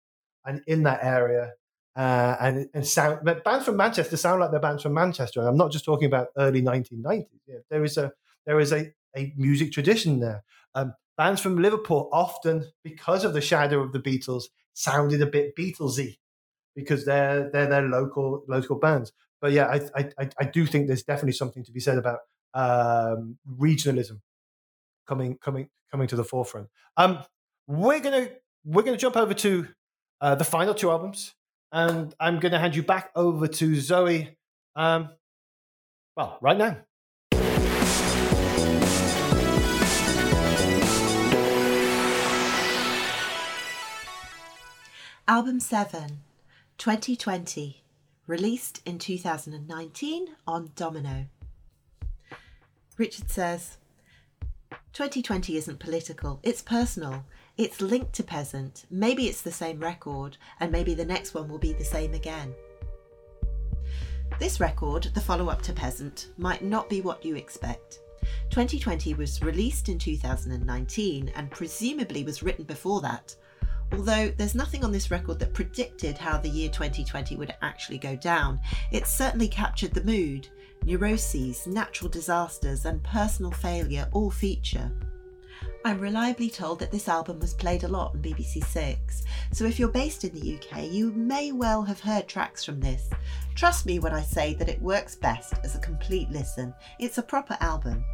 and in that area. Uh, and and sound, but bands from Manchester sound like they're bands from Manchester. And I'm not just talking about early 1990s. Yeah, there is a there is a, a music tradition there. Um, bands from Liverpool often, because of the shadow of the Beatles, sounded a bit Beatlesy because they're they're their local local bands. But yeah, I, I I do think there's definitely something to be said about um, regionalism coming coming coming to the forefront. Um, we're gonna we're gonna jump over to uh, the final two albums, and I'm gonna hand you back over to Zoe. Um, well, right now. Album 7, 2020, released in 2019 on Domino. Richard says 2020 isn't political, it's personal. It's linked to Peasant. Maybe it's the same record, and maybe the next one will be the same again. This record, the follow up to Peasant, might not be what you expect. 2020 was released in 2019 and presumably was written before that. Although there's nothing on this record that predicted how the year 2020 would actually go down, it certainly captured the mood neuroses, natural disasters, and personal failure all feature. I'm reliably told that this album was played a lot on BBC Six, so if you're based in the UK, you may well have heard tracks from this. Trust me when I say that it works best as a complete listen. It's a proper album.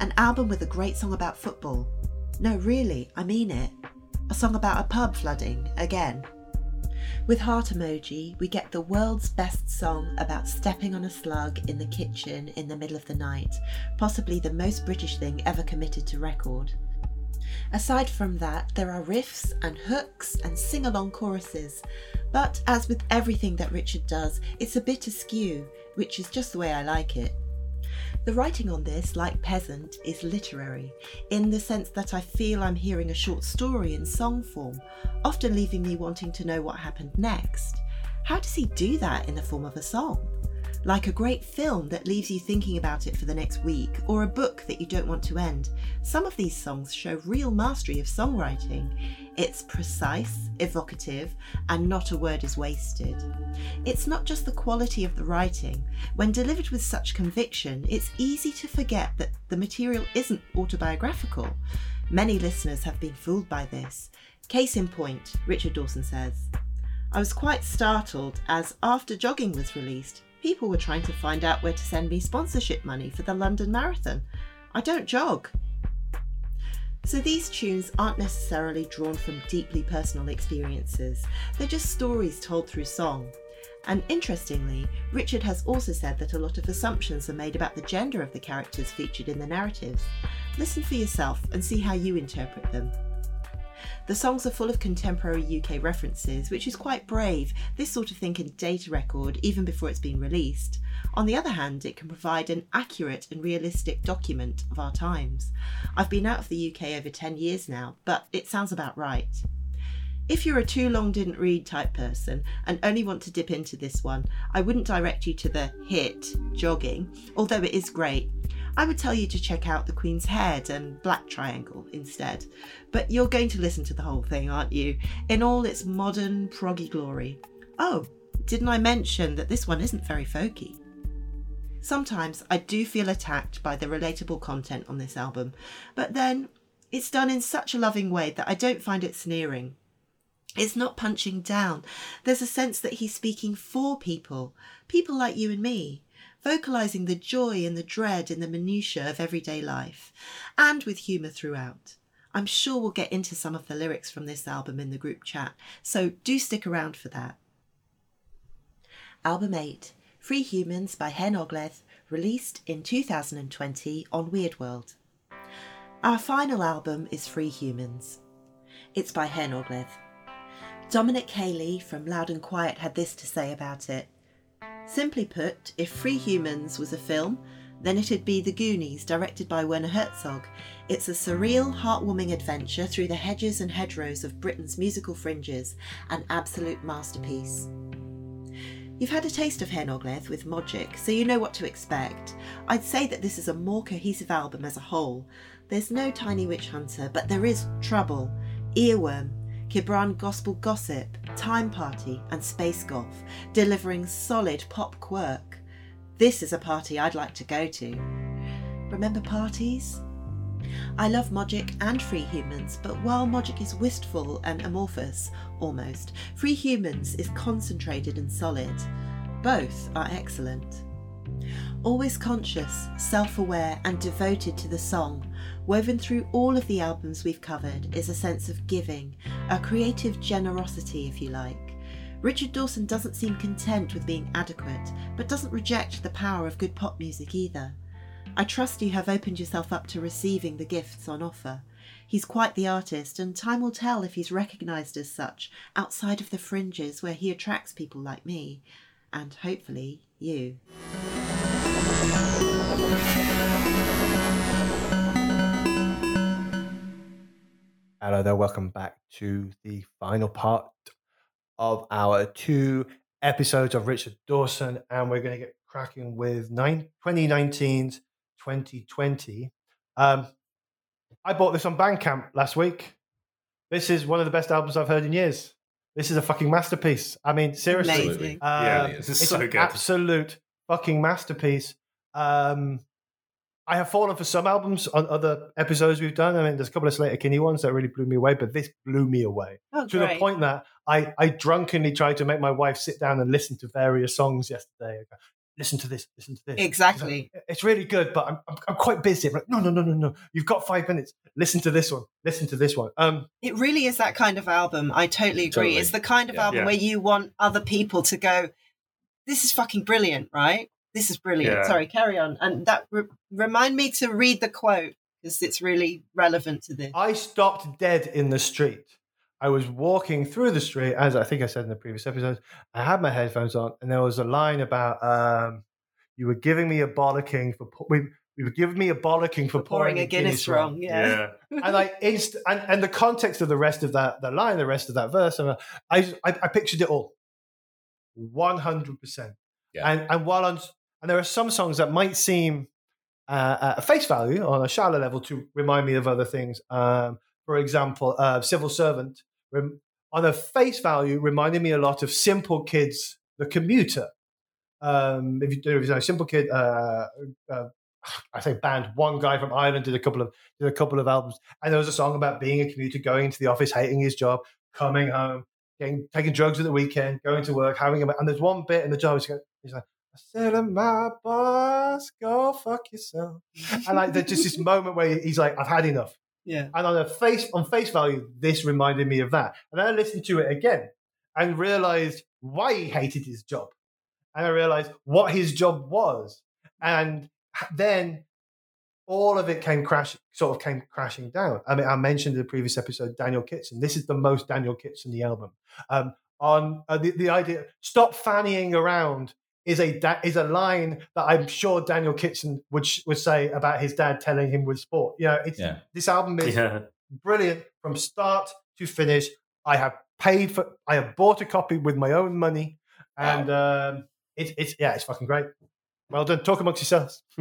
An album with a great song about football. No, really, I mean it. A song about a pub flooding, again. With Heart Emoji, we get the world's best song about stepping on a slug in the kitchen in the middle of the night, possibly the most British thing ever committed to record. Aside from that, there are riffs and hooks and sing along choruses. But as with everything that Richard does, it's a bit askew, which is just the way I like it. The writing on this, like Peasant, is literary, in the sense that I feel I'm hearing a short story in song form, often leaving me wanting to know what happened next. How does he do that in the form of a song? Like a great film that leaves you thinking about it for the next week, or a book that you don't want to end, some of these songs show real mastery of songwriting. It's precise, evocative, and not a word is wasted. It's not just the quality of the writing. When delivered with such conviction, it's easy to forget that the material isn't autobiographical. Many listeners have been fooled by this. Case in point, Richard Dawson says, I was quite startled as after jogging was released, people were trying to find out where to send me sponsorship money for the London Marathon. I don't jog. So these tunes aren't necessarily drawn from deeply personal experiences, they're just stories told through song. And interestingly, Richard has also said that a lot of assumptions are made about the gender of the characters featured in the narratives. Listen for yourself and see how you interpret them. The songs are full of contemporary UK references, which is quite brave. This sort of thing can date a record even before it's been released. On the other hand, it can provide an accurate and realistic document of our times. I've been out of the UK over 10 years now, but it sounds about right. If you're a too long didn't read type person and only want to dip into this one, I wouldn't direct you to the hit, Jogging, although it is great. I would tell you to check out The Queen's Head and Black Triangle instead. But you're going to listen to the whole thing, aren't you? In all its modern, proggy glory. Oh, didn't I mention that this one isn't very folky? Sometimes I do feel attacked by the relatable content on this album, but then it's done in such a loving way that I don't find it sneering. It's not punching down. There's a sense that he's speaking for people, people like you and me, vocalising the joy and the dread in the minutiae of everyday life, and with humour throughout. I'm sure we'll get into some of the lyrics from this album in the group chat, so do stick around for that. Album 8 Free Humans by Hen Ogledd, released in 2020 on Weird World. Our final album is Free Humans. It's by Hen Ogledd. Dominic Haley from Loud and Quiet had this to say about it. Simply put, if Free Humans was a film, then it'd be The Goonies, directed by Werner Herzog. It's a surreal, heartwarming adventure through the hedges and hedgerows of Britain's musical fringes, an absolute masterpiece. You've had a taste of Hen Ogledd with Mogic, so you know what to expect. I'd say that this is a more cohesive album as a whole. There's no Tiny Witch Hunter, but there is Trouble, Earworm, Kibran Gospel Gossip, Time Party, and Space Golf, delivering solid pop quirk. This is a party I'd like to go to. Remember parties? I love Mogic and Free Humans, but while Mogic is wistful and amorphous, almost, Free Humans is concentrated and solid. Both are excellent. Always conscious, self aware, and devoted to the song, woven through all of the albums we've covered is a sense of giving, a creative generosity, if you like. Richard Dawson doesn't seem content with being adequate, but doesn't reject the power of good pop music either. I trust you have opened yourself up to receiving the gifts on offer. He's quite the artist, and time will tell if he's recognised as such outside of the fringes where he attracts people like me, and hopefully you. Hello there, welcome back to the final part of our two episodes of Richard Dawson, and we're going to get cracking with nine, 2019's 2020. Um, I bought this on Bandcamp last week. This is one of the best albums I've heard in years. This is a fucking masterpiece. I mean, seriously, Amazing. uh, Yeah, this is it's so an good. absolute fucking masterpiece. Um, I have fallen for some albums on other episodes we've done. I mean, there's a couple of Sleater-Kinney ones that really blew me away, but this blew me away Oh, to the point that I, I drunkenly tried to make my wife sit down and listen to various songs yesterday. Go, listen to this, listen to this. Exactly. It's, like, it's really good, but I'm, I'm, I'm quite busy. I'm like, no, no, no, no, no. You've got five minutes. Listen to this one. Listen to this one. Um, It really is that kind of album. I totally agree. Totally. It's the kind of Yeah. album Yeah. where you want other people to go, this is fucking brilliant, right? This is brilliant. Yeah. Sorry, carry on. And that re- remind me to read the quote because it's really relevant to this. I stopped dead in the street. I was walking through the street, as I think I said in the previous episode. I had my headphones on, and there was a line about um, you were giving me a bollocking for pu- we, we were giving me a bollocking for, pouring a Guinness, wrong. Yeah. Yeah. and I inst- and, and the context of the rest of that the line, the rest of that verse, and I I, I pictured it all, one hundred percent. Yeah. And and while on and there are some songs that might seem uh, at face value on a shallow level to remind me of other things. Um, for example, uh, "Civil Servant" rem- on a face value reminded me a lot of Simple Kids, "The Commuter." Um, if you do, you know, Simple Kid, uh, uh, I think band one guy from Ireland did a couple of did a couple of albums, and there was a song about being a commuter, going into the office, hating his job, coming home, getting taking drugs at the weekend, going to work, having a and there's one bit in the job. He's like, "I said to my boss, go fuck yourself," and like there's just this moment where he's like, "I've had enough." Yeah. And on a face on face value, this reminded me of that. And then I listened to it again and realized why he hated his job. And I realized what his job was. And then all of it came crash sort of came crashing down. I mean, I mentioned in the previous episode Daniel Kitson. This is the most Daniel Kitson the album. Um, on uh, the, the idea stop fannying around is a is a line that I'm sure Daniel Kitson would would say about his dad telling him with sport. You know, it's Yeah. this album is Yeah. brilliant from start to finish. I have paid for, I have bought a copy with my own money, and um, it's it's yeah, it's fucking great. Well done. Talk amongst yourselves.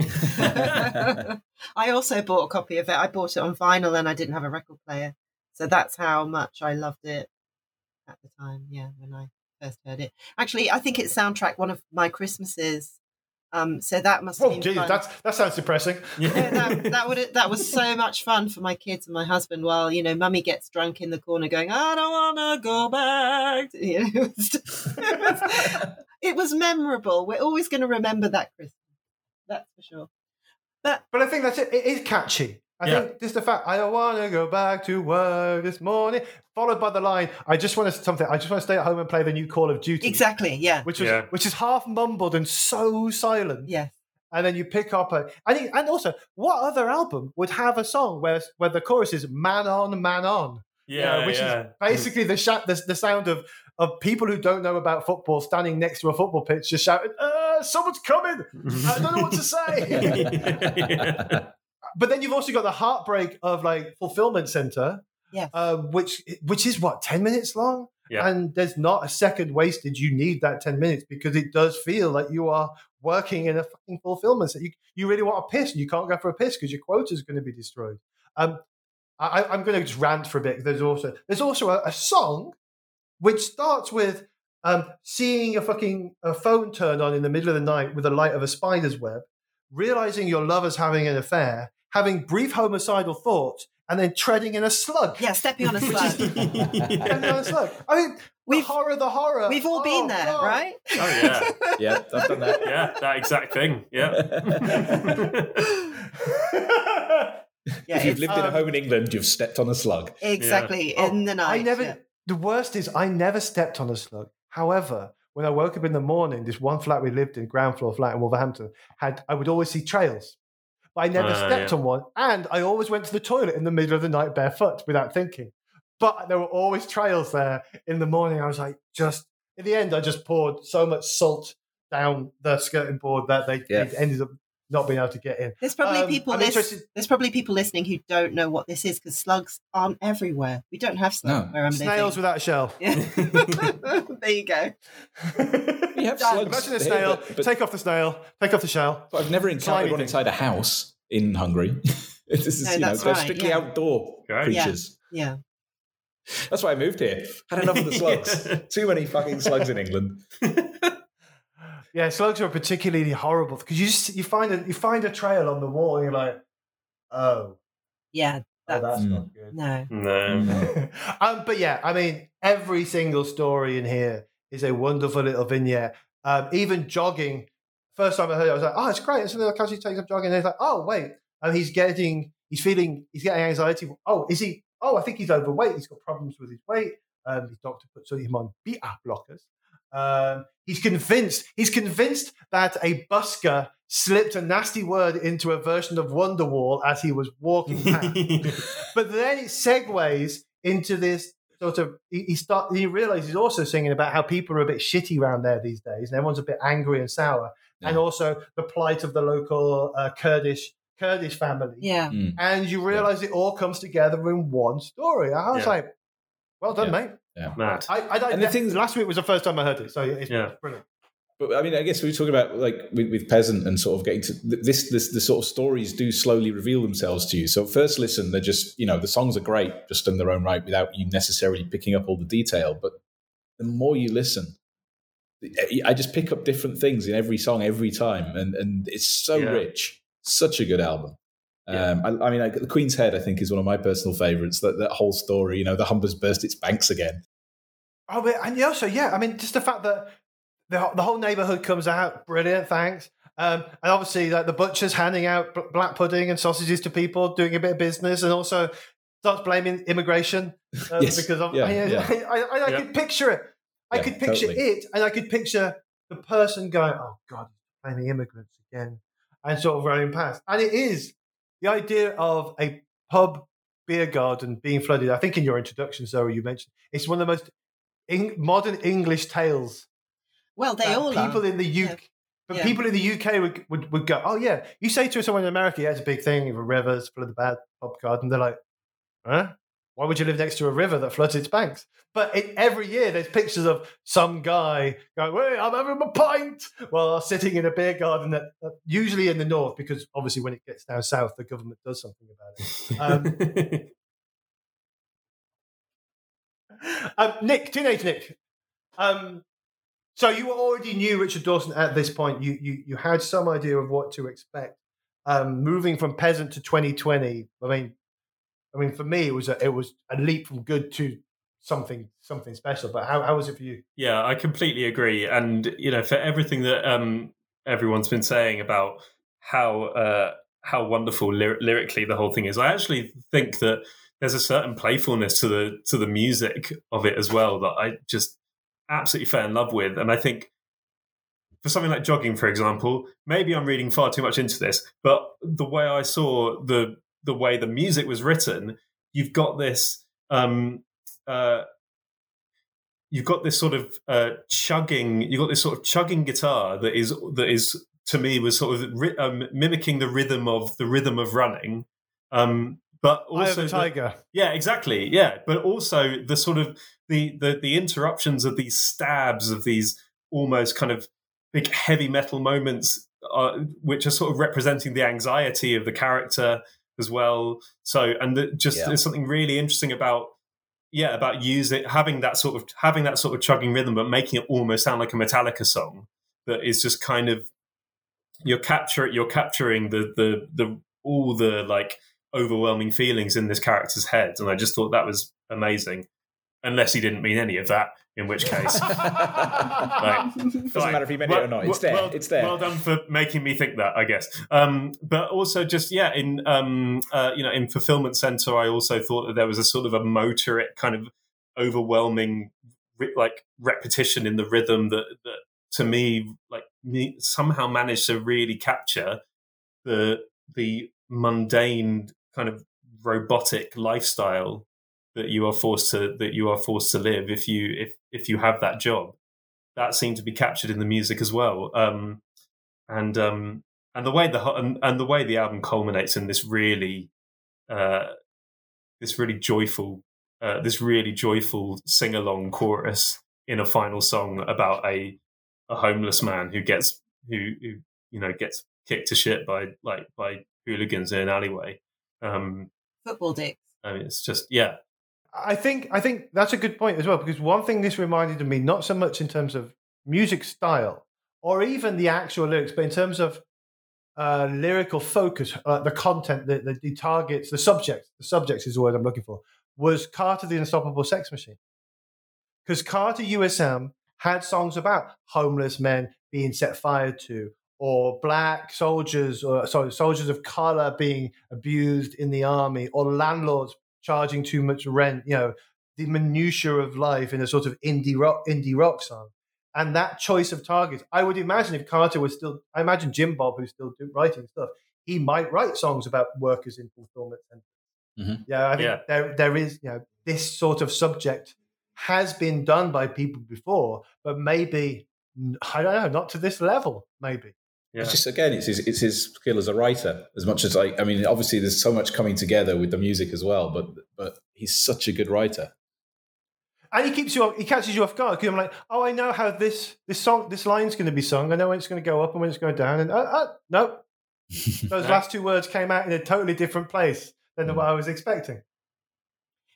I also bought a copy of it. I bought it on vinyl and I didn't have a record player. So that's how much I loved it at the time, yeah, when I first heard it. Actually, I think it's soundtrack one of my Christmases. Um, so that must have Oh, been geez, fun. that's that sounds depressing. Yeah, that, that would that was so much fun for my kids and my husband. While you know, mummy gets drunk in the corner, going, "I don't want to go back." You know, it, was just- it was- it was memorable. We're always going to remember that Christmas. That's for sure. But But I think that's it. It is catchy. I Yeah. think just the fact I don't want to go back to work this morning, followed by the line, "I just want to something. I just want to stay at home and play the new Call of Duty." Exactly. Yeah. Which was Yeah. which is half mumbled and so silent. Yes. and then you pick up a and, it- and also what other album would have a song where where the chorus is man on man on You know, Yeah. which yeah. is basically the, sh- the the sound of of people who don't know about football standing next to a football pitch just shouting uh, someone's coming i don't know what to say but then you've also got the heartbreak of like fulfillment center Yes. um, which which is what 10 minutes long Yeah. and there's not a second wasted you need that 10 minutes because it does feel like you are working in a fucking fulfillment center you, you really want a piss and you can't go for a piss because your quota is going to be destroyed um, I, I'm going to just rant for a bit. There's also there's also a, a song which starts with um, seeing a fucking a phone turn on in the middle of the night with the light of a spider's web, realizing your lover's having an affair, having brief homicidal thoughts, and then treading in a slug. Yeah. Stepping on a slug. is- on a slug. I mean, We've- the horror, the horror. We've all Oh, been there, God. right? Oh yeah. yeah, I've done that. Yeah. That exact thing. Yeah. Yeah. if you've it's- lived in a um, home in England, you've stepped on a slug. exactly. Oh, In the night. I never. yeah. The worst is I never stepped on a slug. However, when I woke up in the morning, this one flat we lived in, ground floor flat in Wolverhampton, had I would always see trails, but I never Ah, stepped yeah. on one, and I always went to the toilet in the middle of the night barefoot without thinking. But there were always trails there in the morning. I was like, just in the end, I just poured so much salt down the skirting board that they, Yeah. they ended up not being able to get in. There's probably Um, people. I'm lis- interested- There's probably people listening who don't know what this is because slugs aren't everywhere. We don't have slugs No. where I'm Snails living. without a shell. Yeah. there you go. We have Done. slugs. Imagine a here, snail. but- but- take off the snail. Take off the shell. But I've never Slimy encountered one inside a house in Hungary. this is, No, you know, that's they're right, strictly yeah. outdoor Great. Yeah. creatures. Yeah. That's why I moved here. Had enough of the slugs. Too many fucking slugs in England. Yeah, slugs are particularly horrible because you just you find a you find a trail on the wall and you're like, oh, Yeah. oh That's, that's Mm. not good. no. No. um, but yeah, I mean, every single story in here is a wonderful little vignette. Um, even jogging. First time I heard it, I was like, oh, it's great. And so they'll actually take some jogging. And it's like, oh, wait. And he's getting, he's feeling, he's getting anxiety. Oh, is he? Oh, I think he's overweight. He's got problems with his weight. Um, his doctor puts him on beta blockers. Um, he's convinced, he's convinced that a busker slipped a nasty word into a version of Wonderwall as he was walking past. but then it segues into this sort of he, he start he realizes he's also singing about how people are a bit shitty around there these days and everyone's a bit angry and sour and also the plight of the local uh, Kurdish Kurdish family Yeah. Mm. and you realize it all comes together in one story I was Yeah. like well done Yeah. mate Mad. I, I, I And the thing- last week was the first time I heard it so it's Yeah. brilliant But I mean, I guess we were talking about like with, with peasant and sort of getting to this, this, the sort of stories do slowly reveal themselves to you. So first listen, they're just you know the songs are great just in their own right without you necessarily picking up all the detail. But the more you listen, eh, eh, I just pick up different things in every song every time, and and it's so Yeah. rich. Such a good album. Yeah. Um, I, I mean, like, the Queen's Head, I think, is one of my personal favorites. That that whole story, you know, the Humber's burst its banks again. Oh, but, and also, yeah, I mean, just the fact that the, whole- the whole neighborhood comes out, brilliant, thanks. Um, and obviously, like the butcher's handing out black pudding and sausages to people, doing a bit of business, and also starts blaming immigration uh, Yes, because of, yeah, I, yeah. I, I, I, Yeah. could picture it. I Yeah, could picture totally. it, and I could picture the person going, "Oh God, he's blaming immigrants again," and sort of running past. And it is the idea of a pub beer garden being flooded. I think in your introduction, Zoe, you mentioned it's one of the most Eng- modern English tales. Well, they all people are. in the UK. Yeah. But Yeah. people in the UK would, would, would go, oh yeah. You say to someone in America, yeah, it's a big thing. River's full of the bad pub garden, they're like, huh? Why would you live next to a river that floods its banks? But it, every year there's pictures of some guy going, wait, I'm having a pint while sitting in a beer garden that, that usually in the north, because obviously when it gets down south, the government does something about it. Um, um, Nick, teenage Nick. Um, so you already knew Richard Dawson at this point. You you you had some idea of what to expect. Um, moving from peasant to 2020. I mean, I mean, for me, it was a, it was a leap from good to something something special. But how how was it for you? Yeah, I completely agree. And you know, for everything that um, everyone's been saying about how uh, how wonderful lyr- lyrically the whole thing is, I actually think that there's a certain playfulness to the to the music of it as well that I just absolutely fell in love with. And I think for something like jogging, for example, maybe I'm reading far too much into this, but the way I saw the the way the music was written, you've got this. Um, uh, you've got this sort of uh, chugging. You've got this sort of chugging guitar that is that is to me was sort of ri- um, mimicking the rhythm of the rhythm of running, um, but also the the- tiger. yeah, exactly. Yeah, but also the sort of the the the interruptions of these stabs of these almost kind of big heavy metal moments, uh, which are sort of representing the anxiety of the character as well. So, and the, just Yeah. there's something really interesting about yeah about using having that sort of having that sort of chugging rhythm, but making it almost sound like a Metallica song that is just kind of you're capture you're capturing the the the all the like overwhelming feelings in this character's head, and I just thought that was amazing. Unless he didn't mean any of that, in which case, Right. Doesn't Fine. matter if he meant it or not. It's there. Well, it's there. Well done for making me think that, I guess. Um, but also, just yeah, in um, uh, you know, in fulfillment center, I also thought that there was a sort of a motoric kind of overwhelming, ri- like repetition in the rhythm that that to me, like me, somehow managed to really capture the the mundane kind of robotic lifestyle that you are forced to that you are forced to live if you if if you have that job. That seemed to be captured in the music as well. Um and um and the way the and, and the way the album culminates in this really uh this really joyful uh this really joyful sing along chorus in a final song about a a homeless man who gets who who you know gets kicked to shit by like by hooligans in an alleyway. Um Football dicks. I mean, it's just yeah, I think I think that's a good point as well because one thing this reminded me not so much in terms of music style or even the actual lyrics, but in terms of uh, lyrical focus, uh, the content, the, the the targets, the subjects. The subjects is the word I'm looking for. Was Carter the Unstoppable Sex Machine? Because Carter USM had songs about homeless men being set fire to, or black soldiers, or sorry, soldiers of color being abused in the army, or landlords charging too much rent. You know, the minutiae of life in a sort of indie rock indie rock song. and that choice of targets. I would imagine if Carter was still, I imagine Jim Bob, who's still writing stuff, he might write songs about workers in fulfillment centers. Mhm. Yeah, I think Yeah. there there is, you know, this sort of subject has been done by people before, but maybe I don't know, not to this level, maybe. Yeah. It's just again, it's his, it's his skill as a writer as much as like I mean, obviously there's so much coming together with the music as well, but but he's such a good writer. And he keeps you, off, he catches you off guard because I'm like, oh, I know how this this song, this line's going to be sung. I know when it's going to go up and when it's going down. And uh, uh, no, those last two words came out in a totally different place than what I was expecting.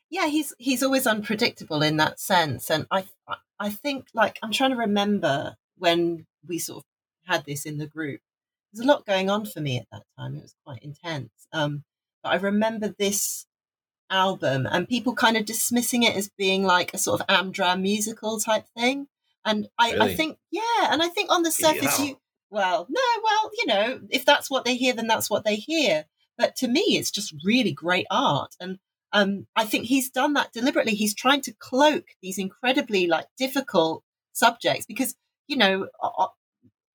yeah he's he's always unpredictable in that sense and i i think like i'm trying to remember when we sort of had this in the group there's a lot going on for me at that time it was quite intense um but i remember this album and people kind of dismissing it as being like a sort of amdram musical type thing and i i think yeah and i think on the surface Yeah. you well no well you know if that's what they hear then that's what they hear but to me it's just really great art and um, I think he's done that deliberately. He's trying to cloak these incredibly like difficult subjects because you know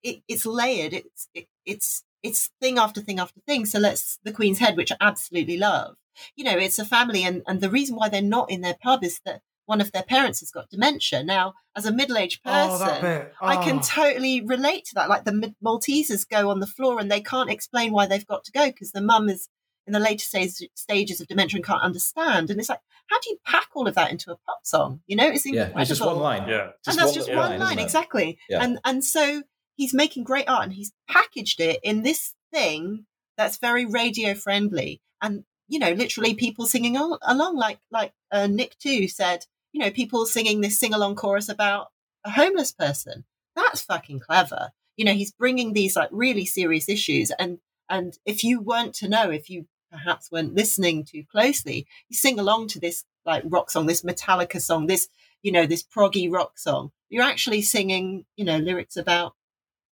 it, it's layered. It's it, it's it's thing after thing after thing. So let's the Queen's Head, which I absolutely love. You know, it's a family, and and the reason why they're not in their pub is that one of their parents has got dementia. Now, as a middle-aged person, Oh, that bit. I can Oh. totally relate to that. Like the Maltesers go on the floor and they can't explain why they've got to go because the mum is in the later stage, stages of dementia and can't understand. And it's like, how do you pack all of that into a pop song? You know, it's Yeah, incredible. it's just one line. Yeah. and that's just little one line, isn't exactly. Yeah. And and so he's making great art and he's packaged it in this thing that's very radio friendly. And you know literally people singing along like like uh, Nick too said you know people singing this sing along chorus about a homeless person. That's fucking clever. You know he's bringing these like really serious issues and and if you weren't to know if you perhaps weren't listening too closely you sing along to this like rock song this metallica song this you know this proggy rock song. You're actually singing you know lyrics about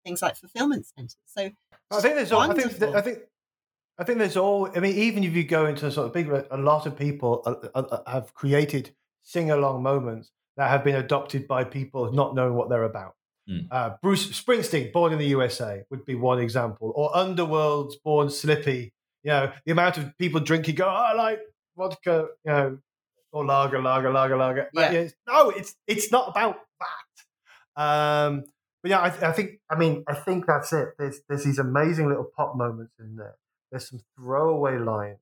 things like fulfillment centers so I think there's all. I think. I think. I think there's all. I mean, even if you go into a sort of big, a lot of people uh, uh, uh, have created sing-along moments that have been adopted by people not knowing what they're about. Hmm. Uh, Bruce Springsteen, born in the USA, would be one example, or Underworld's born Slippy. You know, the amount of people drinking go, oh, I like vodka, you know, or lager, lager, lager, lager. But, Yeah. yeah, it's- no, it's it's not about that. Um, but yeah, I, I think I mean I think that's it. There's there's these amazing little pop moments in there. There's some throwaway lines,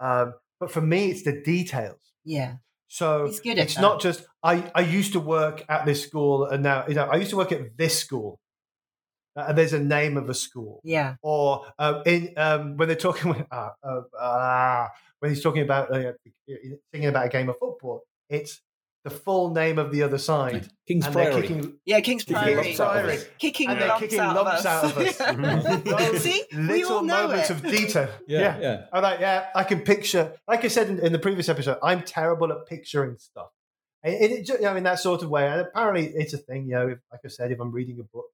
um, but for me, it's the details. yeah So He's good at it's that. not just I. I used to work at this school, and now you know I used to work at this school, uh, and there's a name of a school. yeah Or uh, in um, when they're talking when, uh, uh, uh, when he's talking about uh, thinking about a game of football, it's the full name of the other side, King's and they're kicking yeah king's Kicking priory lumps out of Priory. us. kicking and they're kicking out, lumps out of us. Those See, we all know moments it. of detail. Yeah, yeah. I'm like, yeah, I can picture. Like I said in, in the previous episode, I'm terrible at picturing stuff. And it, it, ju- you know, in that sort of way. And apparently, it's a thing. You know, if, like I said, if I'm reading a book,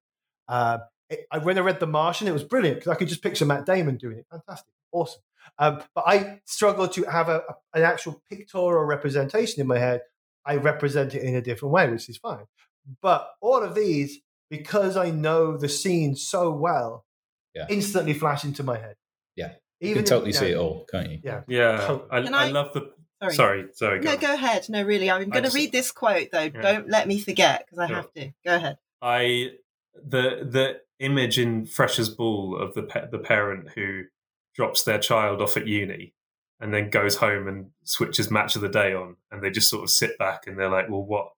uh, it, I, when I read The Martian, it was brilliant because I could just picture Matt Damon doing it. Fantastic, awesome. Um, but I struggle to have a, a- an actual pictorial representation in my head. I represent it in a different way, which is fine. But all of these, because I know the scene so well, Yeah. instantly flash into my head. Yeah. even You can totally you see know, it all, can't you? Yeah, Yeah. I, I, I- love the. Sorry. Sorry. Sorry. no on. go ahead no really i'm going to just- read this quote though Yeah. don't let me forget because i Sure. have to go ahead I the the image in Fresh as Ball of the pa- the parent who drops their child off at uni and then goes home and switches match of the day on, and they just sort of sit back and they're like, "Well, what,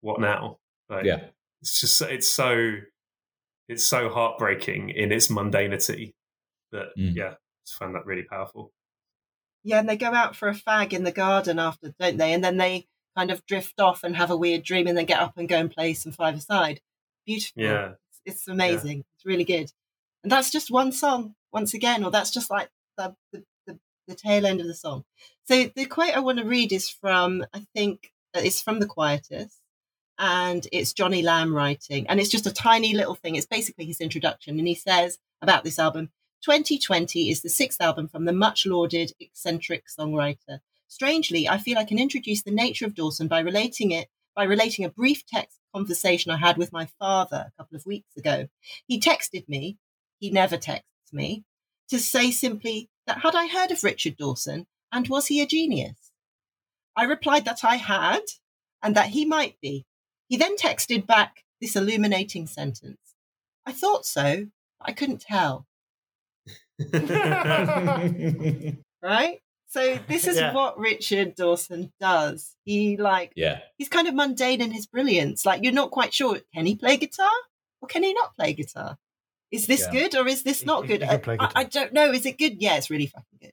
what now?" Like, Yeah. it's just it's so it's so heartbreaking in its mundanity that Mm. yeah, I just found that really powerful. yeah and they go out for a fag in the garden after don't they and then they kind of drift off and have a weird dream and then get up and go and play some five aside beautiful Yeah, it's, it's amazing it's really good and that's just one song once again or that's just like the the, the, tail end of the song. So the quote i want to read is from i think uh, it's from the Quietus and it's johnny lamb writing and it's just a tiny little thing. It's basically his introduction and he says about this album 2020 is the sixth album from the much lauded eccentric songwriter. Strangely i feel i can introduce the nature of dawson by relating it by relating a brief text conversation I had with my father a couple of weeks ago. He texted me, he never texts me, to say simply that had I heard of Richard Dawson and was he a genius? I replied that I had and that he might be. He then texted back this illuminating sentence I thought so, but I couldn't tell. right? So this is Yeah. what Richard Dawson does. He like yeah. he's kind of mundane in his brilliance. Like you're not quite sure can he play guitar or can he not play guitar? Is this Yeah. good or is this not he- good? he I, I don't know. Is it good? Yeah, it's really fucking good.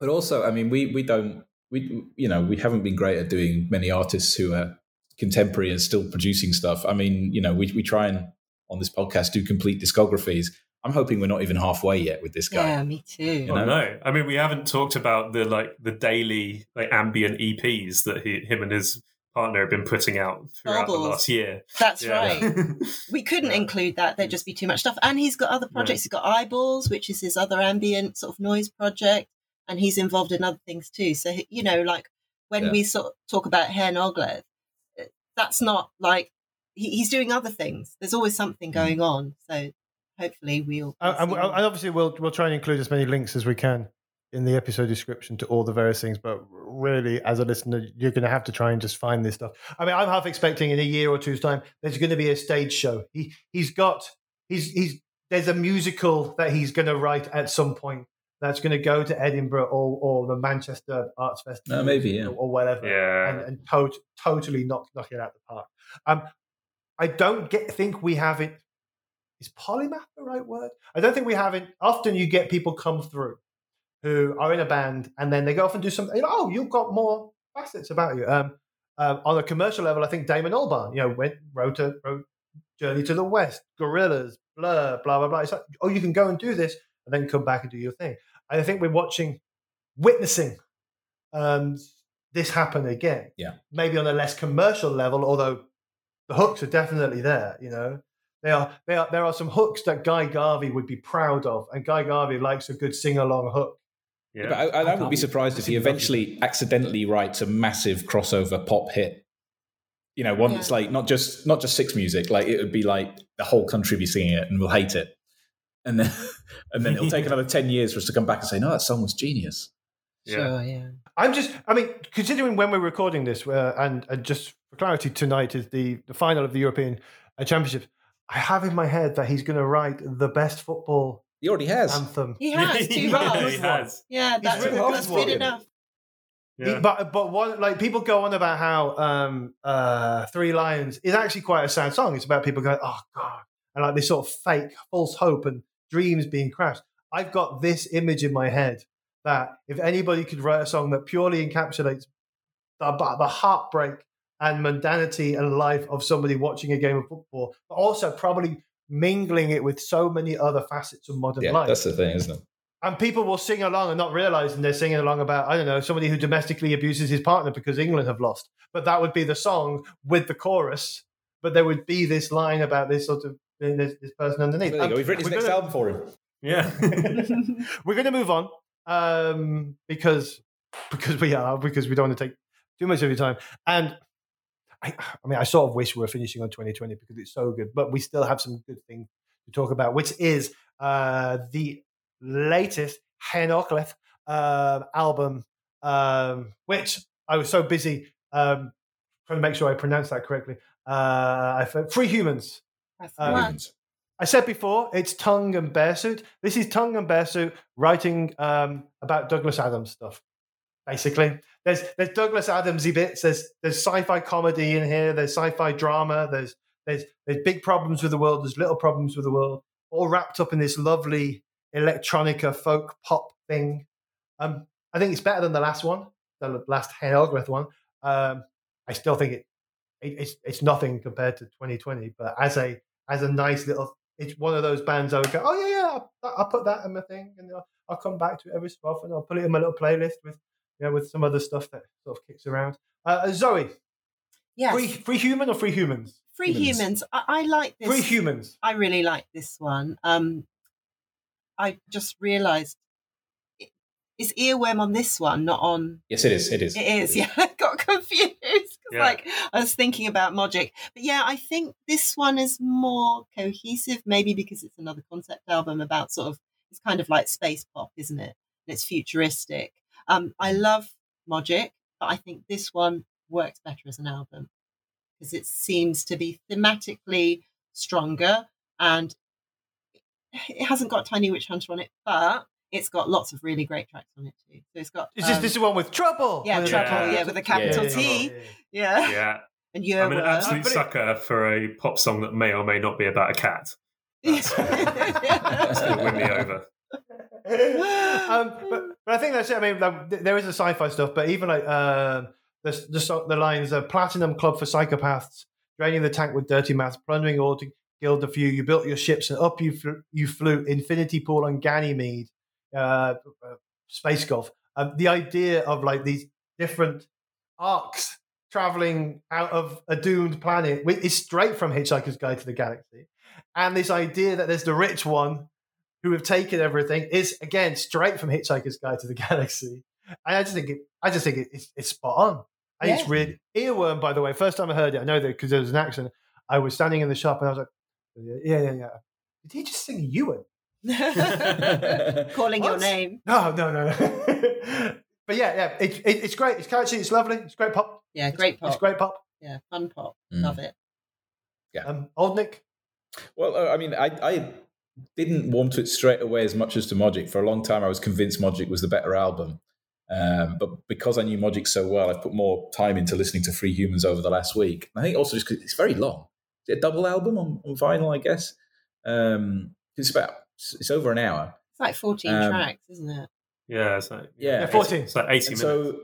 But also, I mean, we we don't we you know we haven't been great at doing many artists who are contemporary and still producing stuff. I mean, you know, we we try and on this podcast do complete discographies. I'm hoping we're not even halfway yet with this guy. Yeah, me too. You Oh, know? no, I mean we haven't talked about the like the daily like ambient EPs that he, him and his partner have been putting out throughout the Bubbles. last year. That's Yeah. right. We couldn't Yeah. include that. There'd just be too much stuff. And he's got other projects. He's got Eyeballs, which is his other ambient sort of noise project, and he's involved in other things too. So you know, like when Yeah. we sort of talk about Hen Ogledd, eh, that's not like he, he's doing other things. There's always something mm. going on. So hopefully we'll. And, and, we'll and obviously, we'll we'll try and include as many links as we can in the episode description to all the various things. But really, as a listener, you're going to have to try and just find this stuff. I mean, I'm half expecting in a year or two's time there's going to be a stage show. He he's got he's he's there's a musical that he's going to write at some point that's going to go to Edinburgh or or the Manchester Arts Festival, Uh, maybe, yeah. or, or whatever Yeah. and, and to- totally knock knock it out of the park. Um, I don't get think we have it. Is polymath the right word? I don't think we have it. Often you get people come through who are in a band and then they go off and do something. You know, oh, you've got more facets about you. Um, um, on a commercial level, I think Damon Albarn, you know, went wrote a wrote Journey to the West, Gorillaz, Blur, blah blah blah. It's like, oh, you can go and do this and then come back and do your thing. And I think we're watching, witnessing um, this happen again. Yeah. maybe on a less commercial level, although the hooks are definitely there. You know, they are. They are. There are some hooks that Guy Garvey would be proud of, and Guy Garvey likes a good sing along hook. Yeah. But I, I, I would be surprised if he eventually accidentally writes a massive crossover pop hit. You know, one that's Yeah. like not just not just six music, like it would be like the whole country be singing it and we'll hate it. And then and then it'll take another ten years for us to come back and say, No, that song was genius. Yeah. Sure, yeah. I'm just. I mean, considering when we're recording this, uh, and, and just for clarity, tonight is the the final of the European uh, Championships. I have in my head that he's going to write the best football He already has. anthem. He has two yeah, bars. he has. Yeah, that's, written a that's good enough. Yeah. But but one like people go on about how um uh Three Lions is actually quite a sad song. It's about people going, oh god, and like this sort of fake false hope and dreams being crashed. I've got this image in my head that if anybody could write a song that purely encapsulates the, the heartbreak and mundanity and life of somebody watching a game of football, but also probably mingling it with so many other facets of modern yeah, life that's the thing, isn't it? and people will sing along and not realizing they're singing along about I don't know somebody who domestically abuses his partner because England have lost. But that would be the song with the chorus. But there would be this line about this sort of this, this person underneath. There you go. We've written his we're next gonna- album for him. Yeah. we're going to move on um, because because we are because we don't want to take too much of your time. And I, I mean, I sort of wish we were finishing on 2020 because it's so good, but we still have some good things to talk about, which is uh, the latest Hen uh, album, um, which I was so busy um, trying to make sure I pronounced that correctly. Uh, I Free Humans. That's Um. I said before, it's Tunng and Bearsuit. This is Tunng and Bearsuit writing um, about Douglas Adams stuff. Basically, there's there's Douglas Adamsy bits. There's there's sci-fi comedy in here. There's sci-fi drama. There's there's there's big problems with the world. There's little problems with the world. All wrapped up in this lovely electronica folk pop thing. Um, I think it's better than the last one, the last Hen Ogledd one. Um, I still think it, it it's it's nothing compared to 2020. But as a as a nice little it's one of those bands I would go, oh yeah, yeah, I'll, I'll put that in my thing, and I'll, I'll come back to it every so often. I'll put it in my little playlist with, you know, with some other stuff that sort of kicks around. Uh, Zoe, Yes. free, free human or free humans? Free Humans. humans. I, I like this. Free humans. I really like this one. Um, I just realised it- it's earworm on this one, not on. Yes, it is. It is. It is, yeah. I got confused. confused. 'cause, Yeah. Like I was thinking about Mogic, but yeah, I think this one is more cohesive. Maybe because it's another concept album about sort of it's kind of like space pop, isn't it? And it's futuristic. Um, I love Mogic, but I think this one works better as an album because it seems to be thematically stronger and it hasn't got Tiny Witch Hunter on it, but it's got lots of really great tracks on it too. So it's got Is this um, this is one with trouble? yeah, With- trouble, Yeah. yeah, with a capital Yeah. T, yeah, Yeah, and you I'm an Yerwa. absolute it- sucker for a pop song that may or may not be about a cat. That's going to win me over. um, but, but I think that's it. I mean, like, there is the sci-fi stuff, but even like uh, the the, the lines of platinum club for psychopaths, draining the tank with dirty maths, plundering all to gild a few. You built your ships and up you flew, you flew. Infinity Pool on Ganymede, uh, uh, space golf. Um, the idea of like these different arcs traveling out of a doomed planet is straight from Hitchhiker's Guide to the Galaxy, and this idea that there's the rich one who have taken everything is again straight from Hitchhiker's Guide to the Galaxy. And I just think it, I just think it, it's, it's spot on. I think it's really earworm. By the way, first time I heard it, I know that because there was an accent. I was standing in the shop and I was like, yeah, yeah, yeah. Did he just sing Ewan? Calling your name. No, no, no. no. but yeah, yeah, it, it, it's great. It's catchy. It's lovely. It's great pop. Yeah, great pop. It's great pop. Yeah, fun pop. Mm. Love it. Um, Old Nick. Well, uh, I mean, I, I didn't want it straight away as much as to Mogic. For a long time, I was convinced Mogic was the better album. Um, but because I knew Mogic so well, I've put more time into listening to Free Humans over the last week. I think also just because it's very long. Is it a double album on, on vinyl, I guess? Um, it's about, it's over an hour. It's like 14 Um, tracks, isn't it? Yeah, it's like, Yeah, Yeah, 14. It's like 80 minutes. so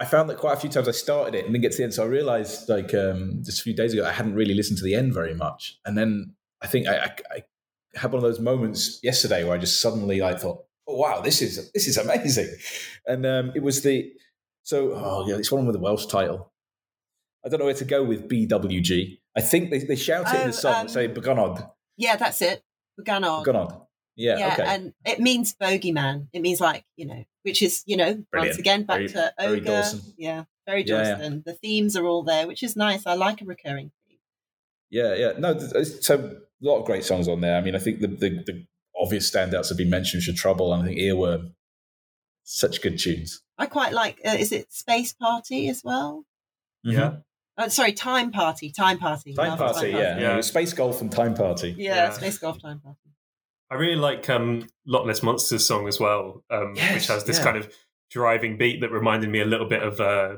I found that quite a few times I started it and then get to the end. So I realized, like, um, just a few days ago, I hadn't really listened to the end very much. And then I think I, I, I had one of those moments yesterday where I just suddenly like thought, "Oh wow, this is this is amazing," and um, it was the so oh yeah, it's one with a Welsh title. I don't know where to go with BWG. I think they, they shout it in Oh, the song, um, say "Begonod." Yeah, that's it. Bugannog. Begonod. Yeah, yeah, okay. and it means bogeyman. It means like you know, which is you know, once again back Very- to ogre. Dawson. Yeah, very Yeah, yeah. The themes are all there, which is nice. I like a recurring theme. Yeah, yeah. No, th- th- so a lot of great songs on there. I mean, I think the, the, the obvious standouts have been mentioned, Should Trouble, and I think Earworm. Such good tunes. I quite like. Uh, is it Space Party as well? yeah. Oh, sorry, Time Party. Time Party. Time Love Party, yeah. Yeah. yeah. Space Golf and Time Party. Yeah, Yeah. Space Golf Time Party. I really like um, Loch Ness Monsters song as well, um, Yes, which has this yeah. kind of driving beat that reminded me a little bit of uh,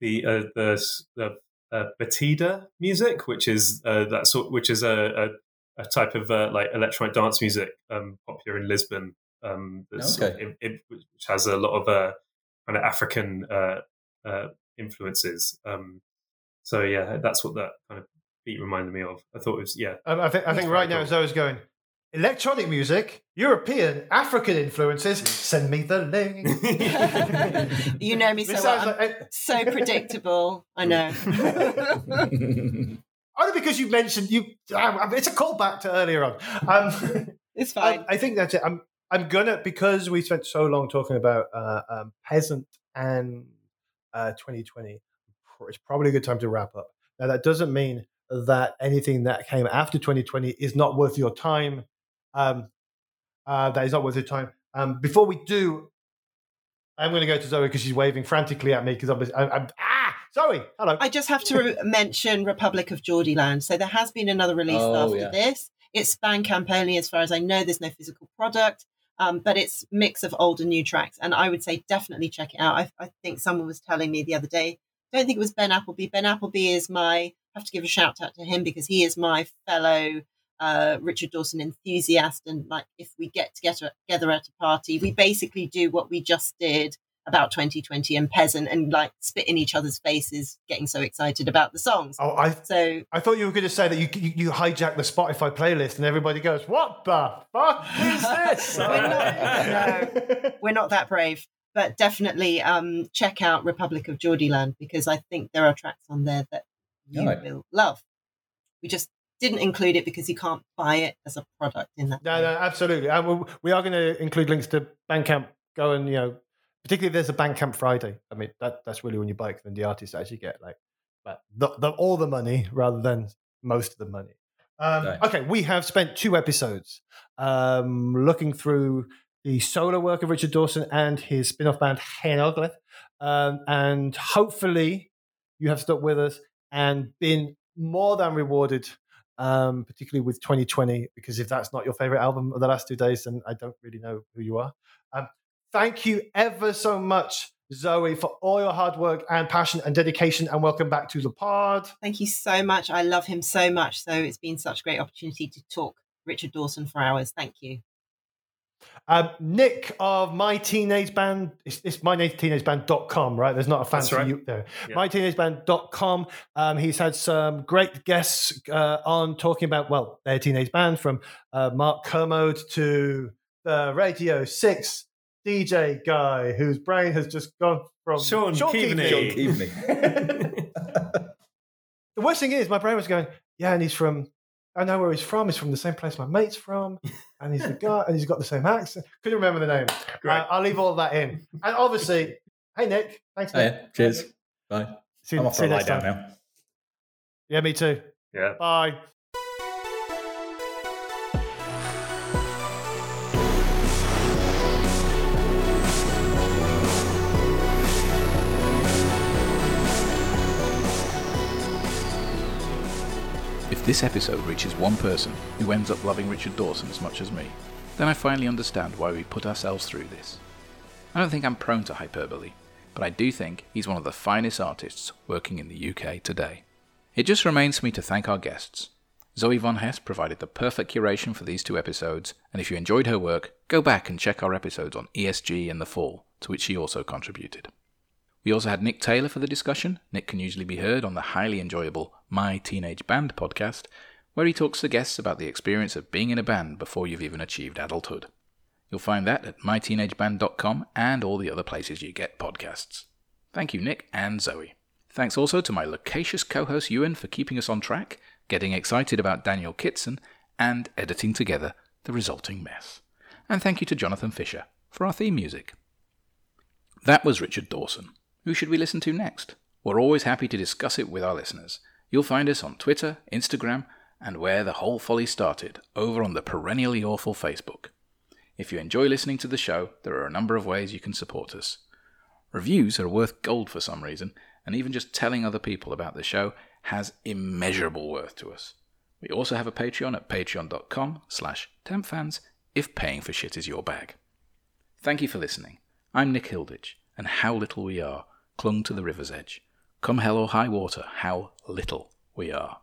the uh, the the uh, Batida music, which is uh, that sort, which is a, a, a type of uh, like electronic dance music um, popular in Lisbon. Um, that's Okay. it, it, which has a lot of uh, kind of African uh, uh, influences. Um, so yeah, that's what that kind of beat reminded me of. I thought it was yeah, Um, I think I think right very now cool. Zoe's going electronic music, European, African influences. Send me the link. You know me so sounds well. I'm like- so predictable. I know. only because you mentioned you. It's a callback to earlier on. Um, it's I, fine. I think that's it. I'm I'm gonna because we spent so long talking about uh, um, peasant and uh, 2020. It's probably a good time to wrap up. Now that doesn't mean that anything that came after 2020 is not worth your time. Um, uh, that is not worth your time. Um, before we do, I'm going to go to Zoe because she's waving frantically at me because obviously I'm, I'm ah Zoe. Hello. I just have to re- mention Republic of Geordieland. So there has been another release Oh, after yeah. this. It's Bandcamp only, as far as I know. There's no physical product, um, but it's mix of old and new tracks. And I would say definitely check it out. I, I think someone was telling me the other day. I don't think it was Ben Appleby. Ben Appleby is my. I have to give a shout out to him because he is my fellow uh, Richard Dawson enthusiast. And like, if we get together together at a party, we basically do what we just did about 2020 and peasant and like spit in each other's faces getting so excited about the songs oh, I so I thought you were going to say that you, you you hijack the Spotify playlist and everybody goes, "What the fuck is this?" We're not- we're not that brave but definitely um check out republic of geordieland because i think there are tracks on there that you Right. will love we just didn't include it because you can't buy it as a product in that No, way. no, absolutely. And we- we are going to include links to Bandcamp. Go and you know particularly if there's a Bandcamp Friday. I mean, that that's really when you buy it, then the artists actually get like but the, the, all the money rather than most of the money. Um, Right. Okay, we have spent two episodes um, looking through the solo work of Richard Dawson and his spin off band Hen Ogledd. Um, and hopefully, you have stuck with us and been more than rewarded, um, particularly with 2020, because if that's not your favorite album of the last two days, then I don't really know who you are. Um, thank you ever so much, Zoe, for all your hard work and passion and dedication. And welcome back to the pod. Thank you so much. I love him so much. So it's been such a great opportunity to talk Richard Dawson for hours. Thank you. Um, Nick of My Teenage Band, it's, it's myteenageband.com, right? There's not a That's fancy right. you there. Yeah. myteenageband.com. Um, he's had some great guests uh, on talking about, well, their teenage band from uh, Mark Kermode to the Radio 6 DJ guy whose brain has just gone from Shaun Keaveny. Keaveny. Keaveny. The worst thing is, my brain was going, yeah, and he's from, I know where he's from. He's from the same place my mate's from, and he's the guy, and he's got the same accent. Couldn't remember the name. Great. Uh, I'll leave all that in. And obviously, hey Nick, thanks. Oh, Nick. yeah. Cheers. Bye. See, I'm off see for a lie down now. Yeah, me too. Yeah. Bye. This episode reaches one person who ends up loving Richard Dawson as much as me, then I finally understand why we put ourselves through this. I don't think I'm prone to hyperbole, but I do think he's one of the finest artists working in the UK today. It just remains for me to thank our guests. Zoe Von Hess provided the perfect curation for these two episodes, and if you enjoyed her work, go back and check our episodes on ESG in the fall, to which she also contributed. We also had Nick Taylor for the discussion. Nick can usually be heard on the highly enjoyable My Teenage Band podcast, where he talks to guests about the experience of being in a band before you've even achieved adulthood. You'll find that at myteenageband.com and all the other places you get podcasts. Thank you, Nick and Zoe. Thanks also to my loquacious co host Ewan for keeping us on track, getting excited about Daniel Kitson, and editing together the resulting mess. And thank you to Jonathan Fisher for our theme music. That was Richard Dawson. Who should we listen to next? We're always happy to discuss it with our listeners. You'll find us on Twitter, Instagram, and where the whole folly started, over on the perennially awful Facebook. If you enjoy listening to the show, there are a number of ways you can support us. Reviews are worth gold for some reason, and even just telling other people about the show has immeasurable worth to us. We also have a Patreon at patreon.com slash tempfans if paying for shit is your bag. Thank you for listening. I'm Nick Hilditch, and how little we are, clung to the river's edge. Come hell or high water, how little we are.